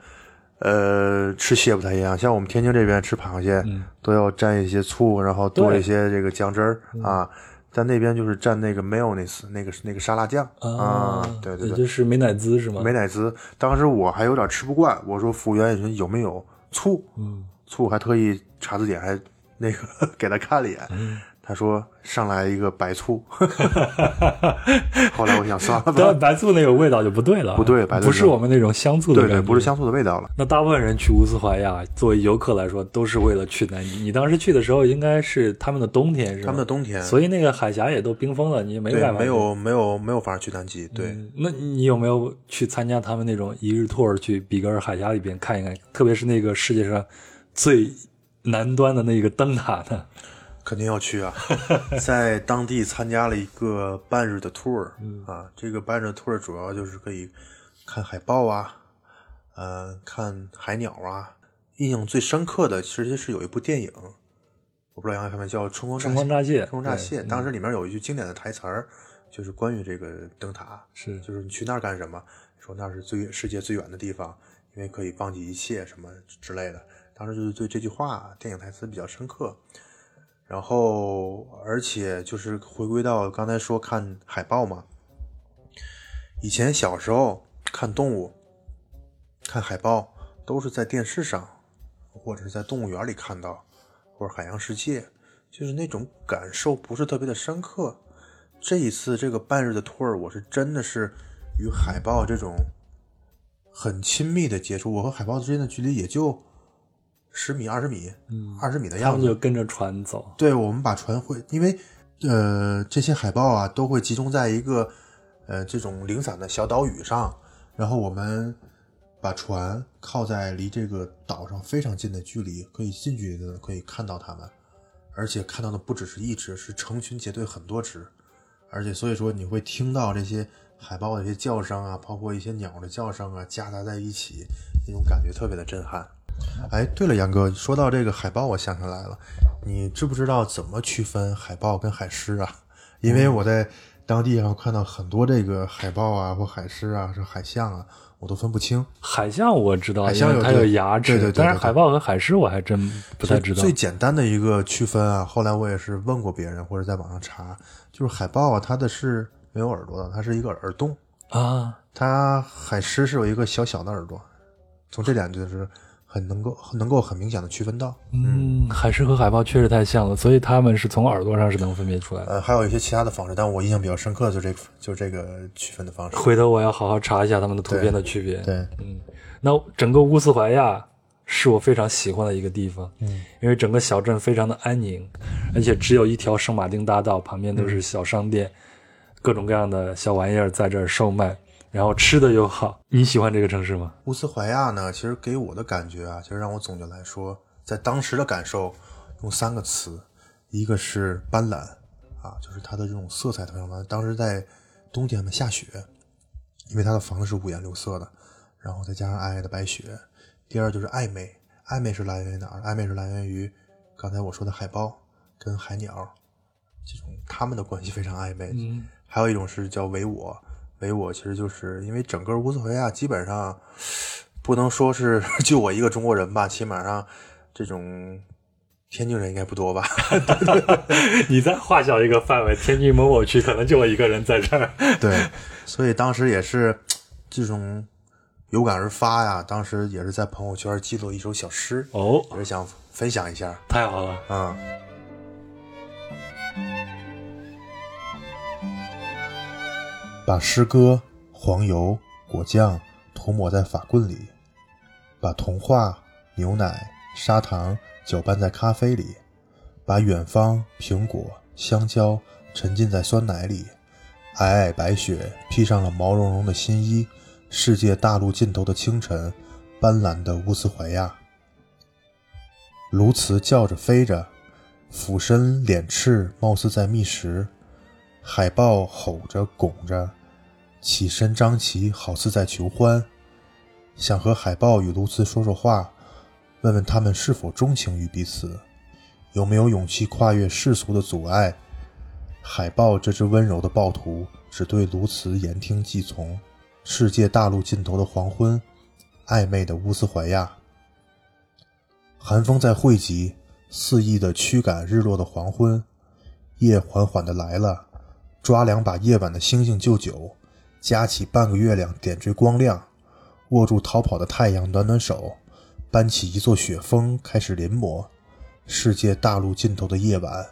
呃吃蟹不太一样。像我们天津这边吃螃蟹，嗯都要蘸一些醋，然后多一些这个酱汁儿啊。在那边就是蘸那个 mayonnaise，那个那个沙拉酱啊，对对对，也就是美乃滋是吗？美乃滋。当时我还有点吃不惯，我说服务员，说有没有醋？嗯，醋还特意查字典还那个 <laughs> 给他看了一眼，嗯他说上来一个白醋。<laughs> 后来我想算了白醋那个味道就不对了，不对白醋不是我们那种香醋的对对，不是香醋的味道了。那大部分人去乌斯怀亚，作为游客来说，都是为了去南极。你当时去的时候，应该是他们的冬天，是吗？他们的冬天，所以那个海峡也都冰封了，你没办法。没有没有没有法去南极，对。嗯那你有没有去参加他们那种一日 tour 去比格尔海峡里边看一看？特别是那个世界上最南端的那个灯塔呢？肯定要去啊！<laughs> 在当地参加了一个半日的 tour，、啊，这个半日的 tour 主要就是可以看海豹啊，呃，看海鸟啊。印象最深刻的其实是有一部电影，我不知道杨看没，叫《春光春光乍泄，春光乍泄。当时里面有一句经典的台词儿，就是关于这个灯塔，是就是你去那儿干什么？说那是最世界最远的地方，因为可以忘记一切什么之类的。当时就是对这句话电影台词比较深刻。然后，而且就是回归到刚才说看海豹嘛，以前小时候看动物、看海豹都是在电视上，或者是在动物园里看到，或者海洋世界，就是那种感受不是特别的深刻。这一次这个半日的 tour，我是真的是与海豹这种很亲密的接触，我和海豹之间的距离也就十米、二十米，嗯，二十米的样子他们就。跟着船走。对，我们把船会，因为呃这些海豹啊都会集中在一个呃这种零散的小岛屿上，然后我们把船靠在离这个岛上非常近的距离，可以近距离的可以看到它们，而且看到的不只是一只，是成群结队很多只，而且所以说你会听到这些海豹的一些叫声啊，包括一些鸟的叫声啊，夹杂在一起，那种感觉特别的震撼。哎，对了，杨哥，说到这个海豹，我想起来了，你知不知道怎么区分海豹跟海狮啊？因为我在当地上看到很多这个海豹啊，或海狮啊，是海象啊，我都分不清。海象我知道，海象有它有牙齿，对对对对但是海豹和海狮我还真不太知道。最简单的一个区分啊，后来我也是问过别人或者在网上查，就是海豹啊，它的是没有耳朵的，它是一个耳洞；啊，它海狮是有一个小小的耳朵。从这点就是很能够能够很明显的区分到。嗯，海狮和海豹确实太像了，所以它们是从耳朵上是能分别出来的。呃，还有一些其他的方式，但我印象比较深刻的就这个，就这个区分的方式。回头我要好好查一下它们的图片的区别。对，嗯，那整个乌斯怀亚是我非常喜欢的一个地方，嗯，因为整个小镇非常的安宁，而且只有一条圣马丁大道，旁边都是小商店，各种各样的小玩意儿在这儿售卖，然后吃的又好。你喜欢这个城市吗？乌斯怀亚呢，其实给我的感觉啊，其实让我总结来说，在当时的感受用三个词，一个是斑斓啊，就是它的这种色彩特别斑斓。当时在冬天嘛下雪，因为它的房子是五颜六色的，然后再加上皑皑的白雪。第二就是暧昧，暧昧是来源于哪儿？暧昧是来源于刚才我说的海豹跟海鸟，这种它们的关系非常暧昧。嗯，还有一种是叫唯我，唯我其实就是因为整个乌斯怀亚基本上不能说是 <laughs> 就我一个中国人吧，起码上这种天津人应该不多吧？<laughs> 你再划小一个范围，天津某某区可能就我一个人在这儿。<laughs> 对，所以当时也是这种有感而发呀，当时也是在朋友圈记录一首小诗，哦，也是想分享一下太好了。啊。把诗歌、黄油、果酱涂抹在法棍里，把童话、牛奶、砂糖搅拌在咖啡里，把远方、苹果、香蕉沉浸在酸奶里，皑皑白雪披上了毛茸茸的新衣，世界大陆尽头的清晨，斑斓的乌斯怀亚。鸬鹚叫着飞着，俯身敛翅，貌似在觅食；海豹吼着拱着，起身张旗，好似在求欢。想和海豹与卢茨说说话，问问他们是否钟情于彼此，有没有勇气跨越世俗的阻碍。海豹这只温柔的暴徒只对卢茨言听计从。世界大陆尽头的黄昏，暧昧的乌斯怀亚。寒风在汇集，肆意的驱赶日落的黄昏。夜缓缓的来了，抓两把夜晚的星星就酒，夹起半个月亮点缀光亮，握住逃跑的太阳暖暖手，搬起一座雪峰开始临摹。世界大陆尽头的夜晚，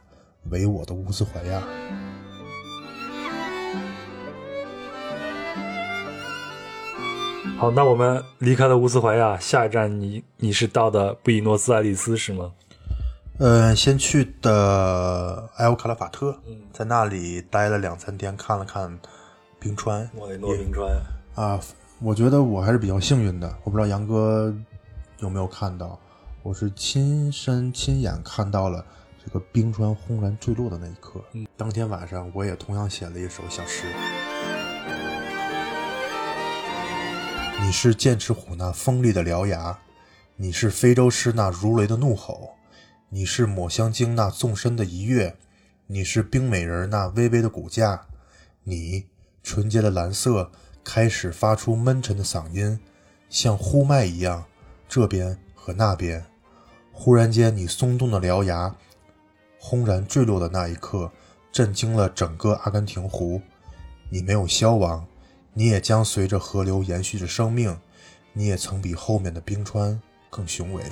唯我的乌斯怀亚。好，那我们离开了乌斯怀亚，下一站你你是到的布宜诺斯艾利斯是吗？呃，先去的埃欧卡拉法特，在那里待了两三天，看了看冰川莫雷诺冰川。啊。我觉得我还是比较幸运的，我不知道杨哥有没有看到，我是亲身亲眼看到了这个冰川轰然坠落的那一刻。当天晚上，我也同样写了一首小诗。你是剑齿虎那锋利的獠牙，你是非洲狮那如雷的怒吼，你是抹香鲸那纵身的一跃，你是冰美人那微微的骨架，你纯洁的蓝色开始发出闷沉的嗓音，像呼麦一样，这边和那边。忽然间，你松动的獠牙轰然坠落的那一刻，震惊了整个阿根廷湖。你没有消亡。你也将随着河流延续着生命，你也曾比后面的冰川更雄伟。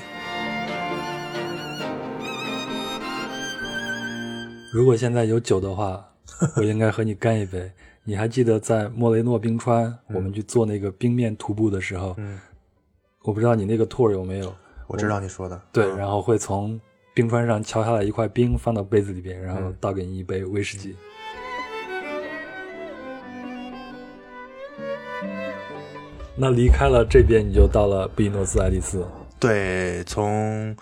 如果现在有酒的话，我应该和你干一杯。你还记得在莫雷诺冰川，我们去做那个冰面徒步的时候，嗯，我不知道你那个 tour 有没有？我知道你说的。对，嗯然后会从冰川上敲下来一块冰，放到杯子里边，然后倒给你一杯威士忌。那离开了这边，你就到了布宜诺斯艾利斯。对，从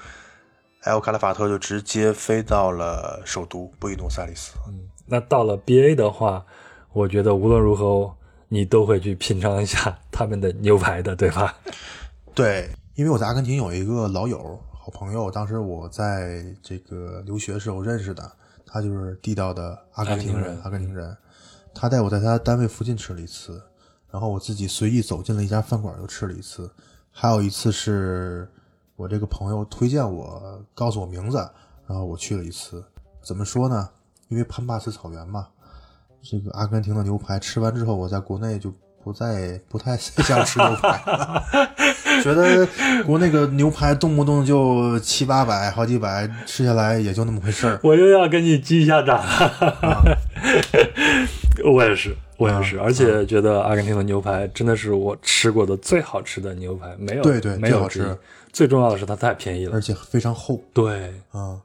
埃欧卡拉法特就直接飞到了首都布宜诺斯艾利斯。嗯那到了 B A 的话，我觉得无论如何你都会去品尝一下他们的牛排的，对吧？<laughs> 对，因为我在阿根廷有一个老友、好朋友，当时我在这个留学时候认识的，他就是地道的阿根廷人，阿根廷人。他带我在他单位附近吃了一次，然后我自己随意走进了一家饭馆又吃了一次，还有一次是我这个朋友推荐我，告诉我名字，然后我去了一次。怎么说呢？因为潘帕斯草原嘛，这个阿根廷的牛排吃完之后，我在国内就不再不太 <laughs> 想吃牛排了。觉得国内个牛排动不动就七八百、好几百，吃下来也就那么回事儿。我又要跟你击一下掌了。<laughs> 我也是，我也是，而且觉得阿根廷的牛排真的是我吃过的最好吃的牛排，没有对对没有吃。最重要的是它太便宜了而，且非常厚对，啊、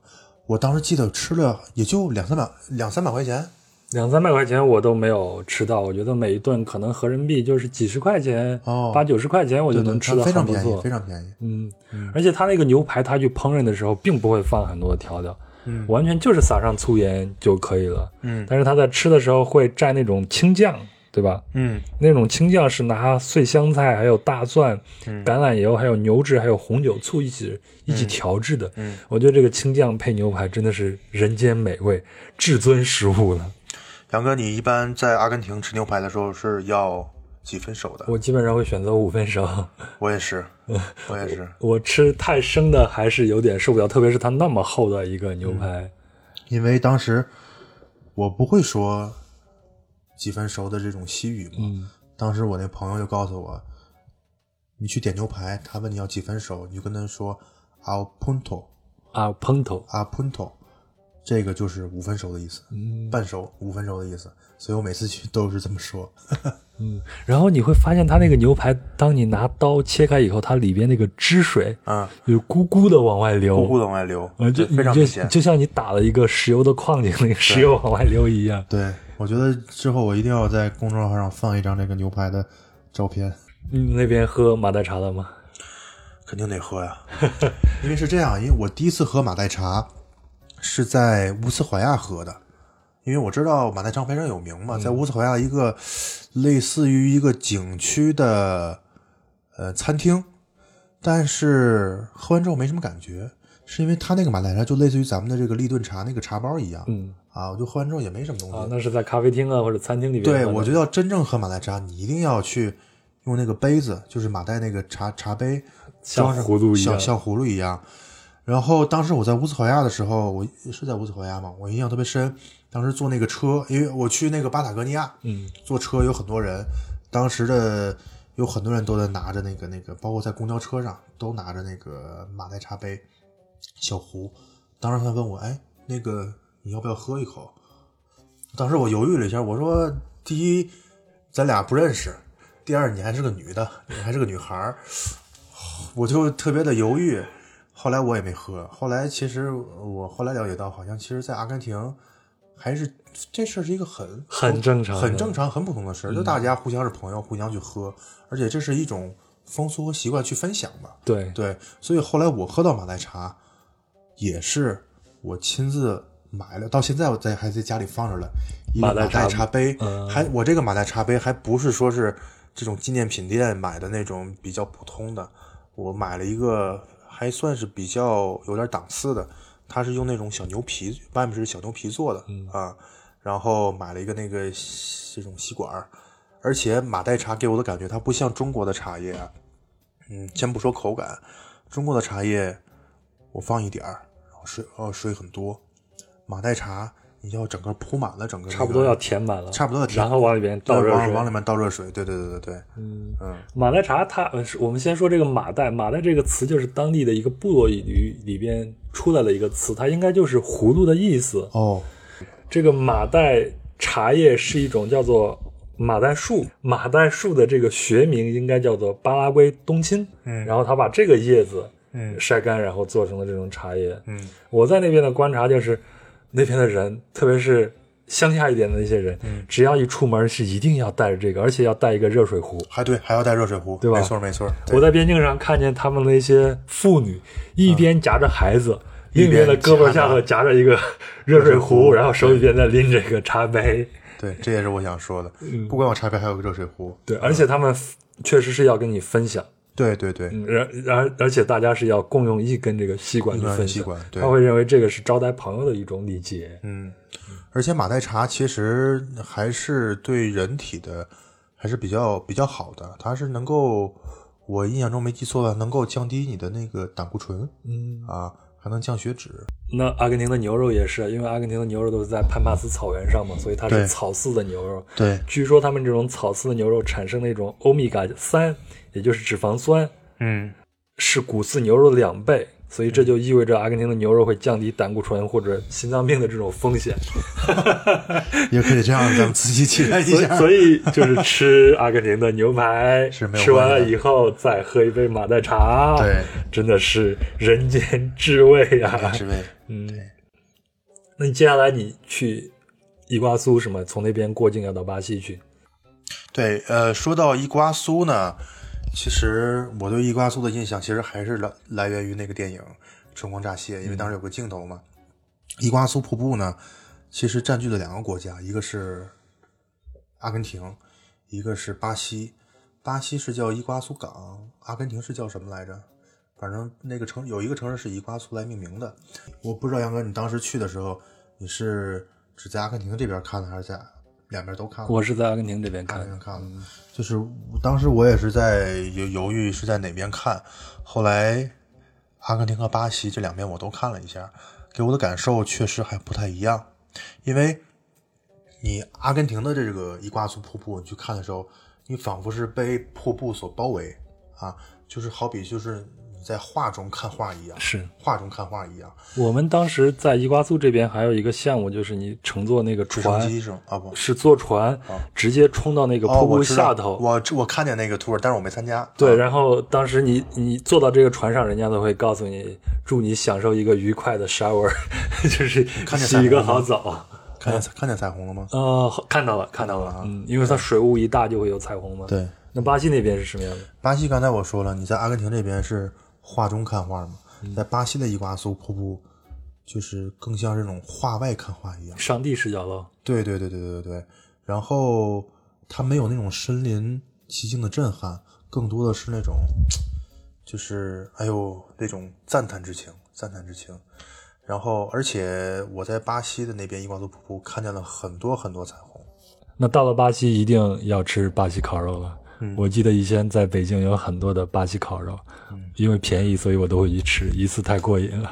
我当时记得吃了也就两三百两三百块钱，两三百块钱我都没有吃到，我觉得每一顿可能合人民币就是几十块钱，哦八九十块钱我就能吃的非常便宜，很不错非。常便宜。嗯，而且他那个牛排，他去烹饪的时候并不会放很多的调料，嗯完全就是撒上粗盐就可以了。嗯但是他在吃的时候会蘸那种青酱，对吧？嗯那种青酱是拿碎香菜、还有大蒜、嗯橄榄油、还有牛脂、还有红酒、醋一起一起调制的。嗯，我觉得这个青酱配牛排真的是人间美味，至尊食物了。杨哥，你一般在阿根廷吃牛排的时候是要几分熟的？我基本上会选择五分熟。我也是，我也是，<laughs> 我吃太生的还是有点受不了，特别是它那么厚的一个牛排。因为当时我不会说几分熟的这种西语嘛。嗯当时我那朋友就告诉我，你去点牛排，他问你要几分熟，你就跟他说 al punto 啊，烹头。a punto，这个就是五分熟的意思，嗯半熟五分熟的意思。所以我每次去都是这么说。<laughs> 嗯，然后你会发现它那个牛排，当你拿刀切开以后，它里边那个汁水啊，就咕咕的往外流，咕咕的往外流，呃，就对非常就明显。就像你打了一个石油的矿井，那个石油往外流一样。对，我觉得之后我一定要在公众号上放一张这个牛排的照片。你那边喝马黛茶了吗？肯定得喝呀，因为是这样，因为我第一次喝马黛茶是在乌斯怀亚喝的，因为我知道马黛茶非常有名嘛，在乌斯怀亚一个类似于一个景区的呃餐厅，但是喝完之后没什么感觉，是因为它那个马代茶就类似于咱们的这个立顿茶那个茶包一样，嗯。啊，我就喝完之后也没什么东西。啊，那是在咖啡厅啊或者餐厅里边对，我觉得要真正喝马黛茶，你一定要去用那个杯子，就是马黛那个茶茶杯，像装上葫芦一样。像像葫芦一样。然后当时我在乌斯怀亚的时候，我是在乌斯怀亚嘛，我印象特别深。当时坐那个车，因为我去那个巴塔哥尼亚，嗯，坐车有很多人，当时的有很多人都在拿着那个那个，包括在公交车上都拿着那个马黛茶杯小壶。当时他问我，哎，那个你要不要喝一口？当时我犹豫了一下，我说：第一，咱俩不认识；第二，你还是个女的，你还是个女孩儿，我就特别的犹豫。后来我也没喝。后来其实我后来了解到，好像其实，在阿根廷还是这事儿是一个很很正常很正常、很普通的事儿，就大家互相是朋友，互相去喝，而且这是一种风俗和习惯去分享吧。对对，所以后来我喝到马黛茶，也是我亲自买了，到现在我在还在家里放着了一个马马黛茶杯，嗯还我这个马黛茶杯还不是说是这种纪念品店买的那种比较普通的，我买了一个还算是比较有点档次的，它是用那种小牛皮，外面是小牛皮做的、啊，然后买了一个那个这种吸管儿，而且马黛茶给我的感觉，它不像中国的茶叶啊，嗯，先不说口感，中国的茶叶我放一点儿，然后水呃水很多，马黛茶你要整个铺满了整个、那个，差不多要填满了，差不多要填然后往里边倒热水。往往里面倒热水，对对对对对，嗯嗯马代茶它，我们先说这个马代，马代这个词就是当地的一个部落语里边出来的一个词，它应该就是葫芦的意思。哦这个马代茶叶是一种叫做马代树，马代树的这个学名应该叫做巴拉圭冬青。嗯然后他把这个叶子嗯晒干，然后做成了这种茶叶。嗯我在那边的观察就是，那边的人，特别是乡下一点的那些人，嗯只要一出门是一定要带着这个，而且要带一个热水壶。还对还要带热水壶，对吧没错没错，我在边境上看见他们那些妇女，一边夹着孩子，另一一边边的胳膊下头夹着一个 <laughs> 热水壶，壶然后手里边在拎着一个茶杯。对，这也是我想说的，不光有茶杯，还有个热水壶，对，而且他们确实是要跟你分享，对对对，嗯然然而且大家是要共用一根这个吸管去分管对他会认为这个是招待朋友的一种礼节。嗯，而且马黛茶其实还是对人体的还是比较比较好的，它是能够，我印象中没记错的，能够降低你的那个胆固醇嗯，啊，还能降血脂。那阿根廷的牛肉也是，因为阿根廷的牛肉都是在潘帕斯草原上嘛，所以它是草饲的牛肉。对，据说他们这种草饲的牛肉产生那种欧米伽三，也就是脂肪酸，嗯，是谷饲牛肉的两倍，所以这就意味着阿根廷的牛肉会降低胆固醇或者心脏病的这种风险。<laughs> 也可以这样，咱们自己期待一所以，下。所以就是吃阿根廷的牛排，<laughs> 是没有吃完了以后再喝一杯马黛茶，对，真的是人间至味啊！至味。嗯，那你接下来你去伊瓜苏什么？从那边过境要到巴西去？对，呃，说到伊瓜苏呢，其实我对伊瓜苏的印象其实还是来来源于那个电影《春光乍泄》，因为当时有个镜头嘛。伊瓜苏瀑布呢，其实占据了两个国家，一个是阿根廷，一个是巴西。巴西是叫伊瓜苏港，阿根廷是叫什么来着？反正那个城有一个城市是以瓜苏来命名的。我不知道杨哥，你当时去的时候，你是只在阿根廷这边看的，还是在两边都看了？我是在阿根廷这边看的。看了就是当时我也是在犹犹豫是在哪边看，后来阿根廷和巴西这两边我都看了一下，给我的感受确实还不太一样，因为你阿根廷的这个伊瓜苏瀑布，你去看的时候，你仿佛是被瀑布所包围啊，就是好比就是你在画中看画一样，是画中看画一样，我们当时在伊瓜苏这边还有一个项目，就是你乘坐那个船，机是？啊不，是坐船直接冲到那个哦，瀑布下头。我我看见那个 tour，但是我没参加。对，啊然后当时你你坐到这个船上，人家都会告诉你，祝你享受一个愉快的 shower，<laughs> 就是洗一个好澡。看见看见彩虹了吗？呃，看到了，看到了，嗯，因为它水雾一大就会有彩虹嘛。，对，那巴西那边是什么样的？巴西刚才我说了，你在阿根廷这边是画中看画嘛，在巴西的伊瓜苏瀑布就是更像这种画外看画一样。上帝视角了。对对对对对对对。然后它没有那种身临其境的震撼，更多的是那种，就是哎呦那种赞叹之情，赞叹之情。然后，而且我在巴西的那边伊瓜苏瀑布看见了很多很多彩虹。那到了巴西一定要吃巴西烤肉了。我记得以前在北京有很多的巴西烤肉，因为便宜，所以我都会去吃，一次太过瘾了。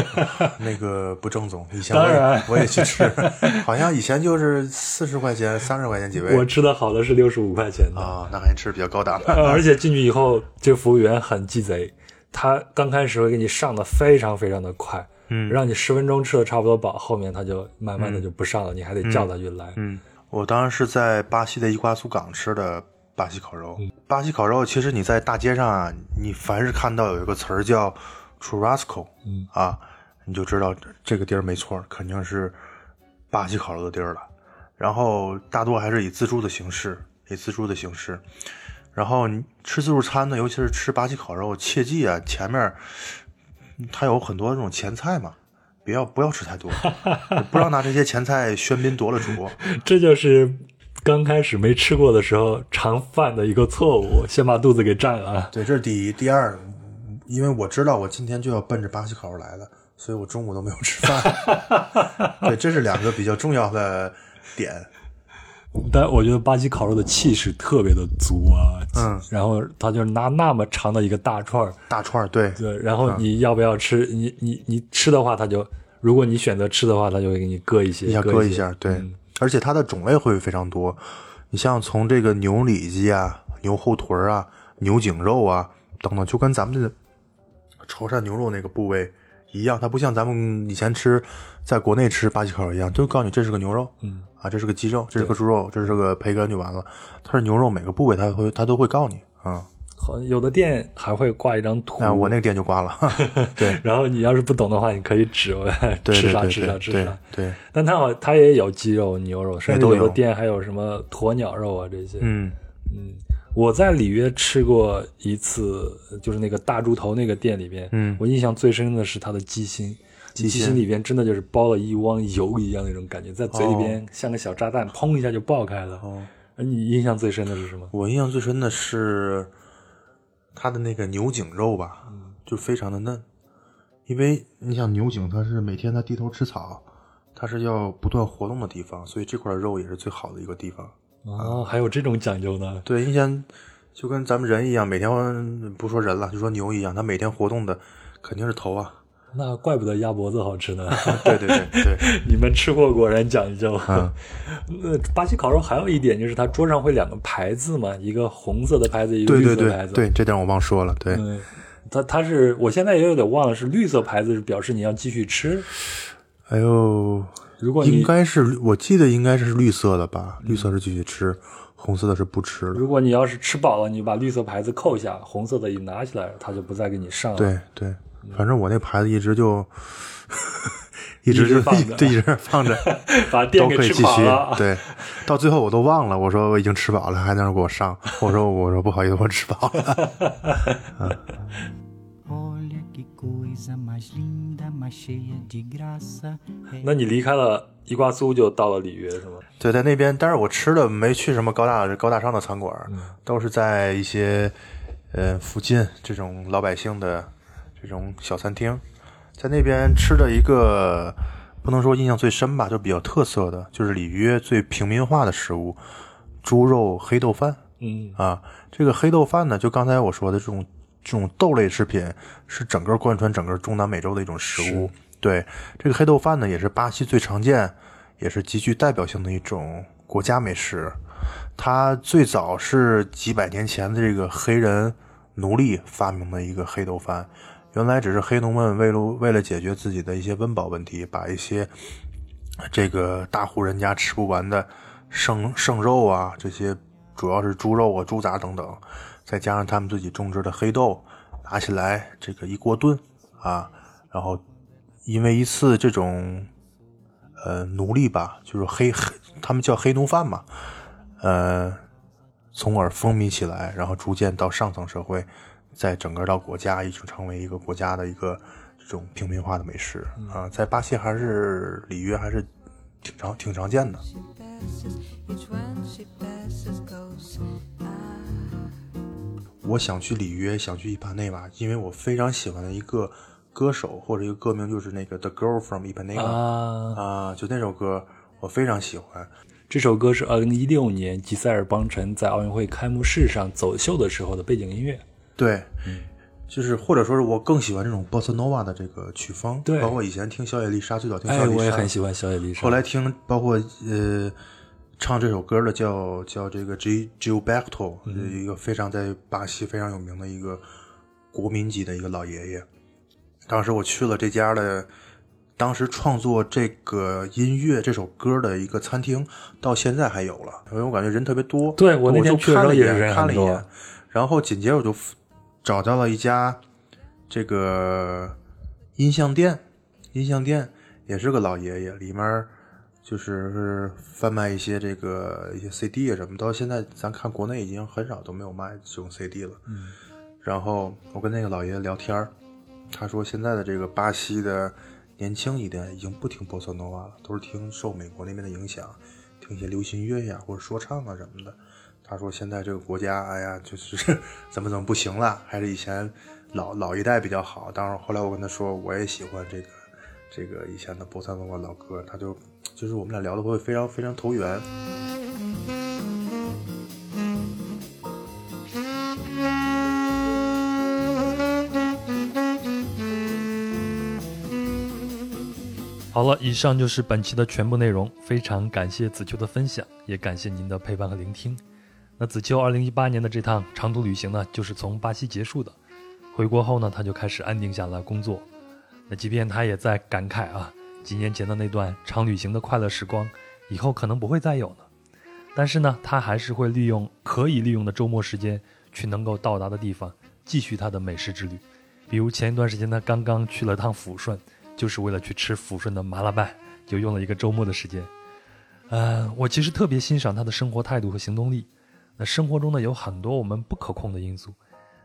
<laughs> 那个不正宗，以前当然我也去吃，<laughs> 好像以前就是四十块钱、三十块钱几位。我吃的好的是六十五块钱的啊，那还吃比较高档的。而且进去以后，这服务员很鸡贼，他刚开始会给你上的非常非常的快，嗯，让你十分钟吃的差不多饱，后面他就慢慢的就不上了，你还得叫他去来。嗯，我当时是在巴西的伊瓜苏港吃的。巴西烤肉，巴西烤肉，其实你在大街上啊，你凡是看到有一个词儿叫 churrasco，嗯啊，你就知道这个地儿没错，肯定是巴西烤肉的地儿了。然后大多还是以自助的形式，以自助的形式。然后你吃自助餐呢，尤其是吃巴西烤肉，切记啊，前面它有很多这种前菜嘛，不要不要吃太多，<laughs> 不要拿这些前菜喧宾夺了主。这就是。刚开始没吃过的时候，常犯的一个错误，<laughs> 先把肚子给占了。对，这是第一。第二，因为我知道我今天就要奔着巴西烤肉来的，所以我中午都没有吃饭。<laughs> 对，这是两个比较重要的点。但我觉得巴西烤肉的气势特别的足啊。嗯。然后他就拿那么长的一个大串儿，大串儿，对对。然后你要不要吃？你你你吃的话，他就如果你选择吃的话，他就会给你割一些，割一下，对。而且它的种类会非常多，你像从这个牛里脊啊、牛后腿啊、牛颈肉啊等等，就跟咱们的潮汕牛肉那个部位一样，它不像咱们以前吃在国内吃巴西烤肉一样，就告诉你这是个牛肉，嗯啊，这是个鸡肉，这是个猪肉，这是个培根就完了。它是牛肉，每个部位它会它都会告诉你啊。有的店还会挂一张图，我那个店就挂了。<laughs> 对，然后你要是不懂的话，你可以指我吃啥吃啥吃啥。对，但它好，它也有鸡肉、牛肉，甚至有的店还有什么鸵鸟肉啊这些。嗯嗯，我在里约吃过一次，就是那个大猪头那个店里边，嗯，我印象最深的是它的鸡心，鸡心里边真的就是包了一汪油一样那种感觉，在嘴里边像个小炸弹，砰一下就爆开了。哦，你印象最深的是什么？我印象最深的是。它的那个牛颈肉吧，就非常的嫩，因为你想牛颈它是每天它低头吃草，它是要不断活动的地方，所以这块肉也是最好的一个地方啊。还有这种讲究呢？对，你想就跟咱们人一样，每天不说人了，就说牛一样，它每天活动的肯定是头啊。那怪不得鸭脖子好吃呢。对对对对，<laughs> 你们吃货果然讲究。嗯，<laughs> 那巴西烤肉还有一点就是它桌上会两个牌子嘛，一个红色的牌子，一个绿色的牌子。对这点我忘说了。对，它它是我现在也有点忘了，是绿色牌子是表示你要继续吃。哎呦，如果应该是我记得应该是绿色的吧？绿色是继续吃，红色的是不吃了。如果你要是吃饱了，你把绿色牌子扣下，红色的一拿起来，他就不再给你上了。对对。反正我那牌子一直就一直就放着，一直放着，<laughs> 把店给吃饱了。对，到最后我都忘了，我说我已经吃饱了，还在那给我上。我说我说不好意思，我吃饱了。<laughs> 那你离开了伊瓜苏，就到了里约是吗？对，在那边，但是我吃的没去什么高大高大上的餐馆，都是在一些呃附近这种老百姓的。这种小餐厅，在那边吃的一个不能说印象最深吧，就比较特色的，就是里约最平民化的食物——猪肉黑豆饭。嗯啊，这个黑豆饭呢，就刚才我说的这种这种豆类食品，是整个贯穿整个中南美洲的一种食物。对，这个黑豆饭呢，也是巴西最常见，也是极具代表性的一种国家美食。它最早是几百年前的这个黑人奴隶发明的一个黑豆饭。原来只是黑农们为了为了解决自己的一些温饱问题，把一些这个大户人家吃不完的剩剩肉啊，这些主要是猪肉啊、猪杂等等，再加上他们自己种植的黑豆，拿起来这个一锅炖啊，然后因为一次这种呃奴隶吧，就是黑黑，他们叫黑奴饭嘛，呃，从而风靡起来，然后逐渐到上层社会。在整个到国家已经成为一个国家的一个这种平民化的美食啊，在巴西还是里约还是挺常挺常见的。我想去里约，想去伊帕内瓦，因为我非常喜欢的一个歌手或者一个歌名就是那个 The Girl from Ipanema 啊，啊，就那首歌我非常喜欢。这首歌是二零一六年吉塞尔邦辰在奥运会开幕式上走秀的时候的背景音乐。对，就是或者说是我更喜欢这种波斯诺瓦的这个曲风，对包括以前听小野丽莎，最早听小哎，野丽莎，我也很喜欢小野丽莎。后来听包括呃唱这首歌的叫叫这个 G Gilberto，、一个非常在巴西非常有名的一个国民级的一个老爷爷。当时我去了这家的，当时创作这个音乐这首歌的一个餐厅，到现在还有了，因为我感觉人特别多。对我那天去的时候看了一眼看了一眼，然后紧接着我就找到了一家这个音像店，音像店也是个老爷爷，里面就是贩卖一些这个一些 CD 啊什么，到现在咱看国内已经很少都没有卖这种 CD 了。嗯，然后我跟那个老爷爷聊天他说现在的这个巴西的年轻一代已经不听波萨诺瓦了，都是听受美国那边的影响，听一些流行乐呀或者说唱啊什么的。他说现在这个国家，哎呀，就是 <laughs> 怎么怎么不行了，还是以前老老一代比较好。当然后来我跟他说，我也喜欢这个这个以前的波萨文瓦老歌，他就就是我们俩聊的会非常非常投缘。好了，以上就是本期的全部内容。非常感谢子秋的分享，也感谢您的陪伴和聆听。那子秋2018年的这趟长途旅行呢，就是从巴西结束的。回国后呢，他就开始安定下来工作。那即便他也在感慨啊，几年前的那段长旅行的快乐时光，以后可能不会再有呢。但是呢，他还是会利用可以利用的周末时间，去能够到达的地方，继续他的美食之旅。比如前一段时间，他刚刚去了趟抚顺。就是为了去吃抚顺的麻辣拌，就用了一个周末的时间。呃，我其实特别欣赏他的生活态度和行动力。那生活中呢，有很多我们不可控的因素，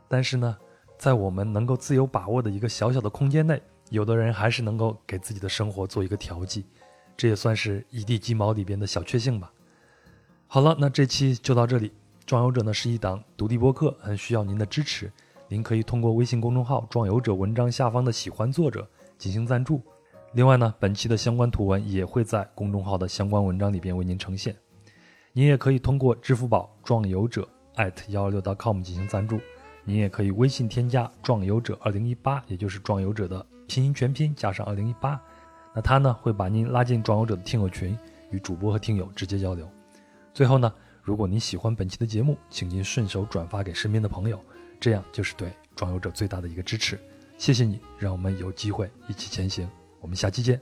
但是呢，在我们能够自由把握的一个小小的空间内，有的人还是能够给自己的生活做一个调剂，这也算是一地鸡毛里边的小确幸吧。好了，那这期就到这里。壮游者呢是一档独立播客，很需要您的支持。您可以通过微信公众号“壮游者”文章下方的喜欢作者。进行赞助。另外呢，本期的相关图文也会在公众号的相关文章里边为您呈现。您也可以通过支付宝“壮游者”@幺二六 .com 进行赞助。您也可以微信添加“壮游者二零一八”，也就是“壮游者”的拼音全拼加上二零一八。那他呢会把您拉进“壮游者”的听友群，与主播和听友直接交流。最后呢，如果您喜欢本期的节目，请您顺手转发给身边的朋友，这样就是对“壮游者”最大的一个支持。谢谢你，让我们有机会一起前行。我们下期见。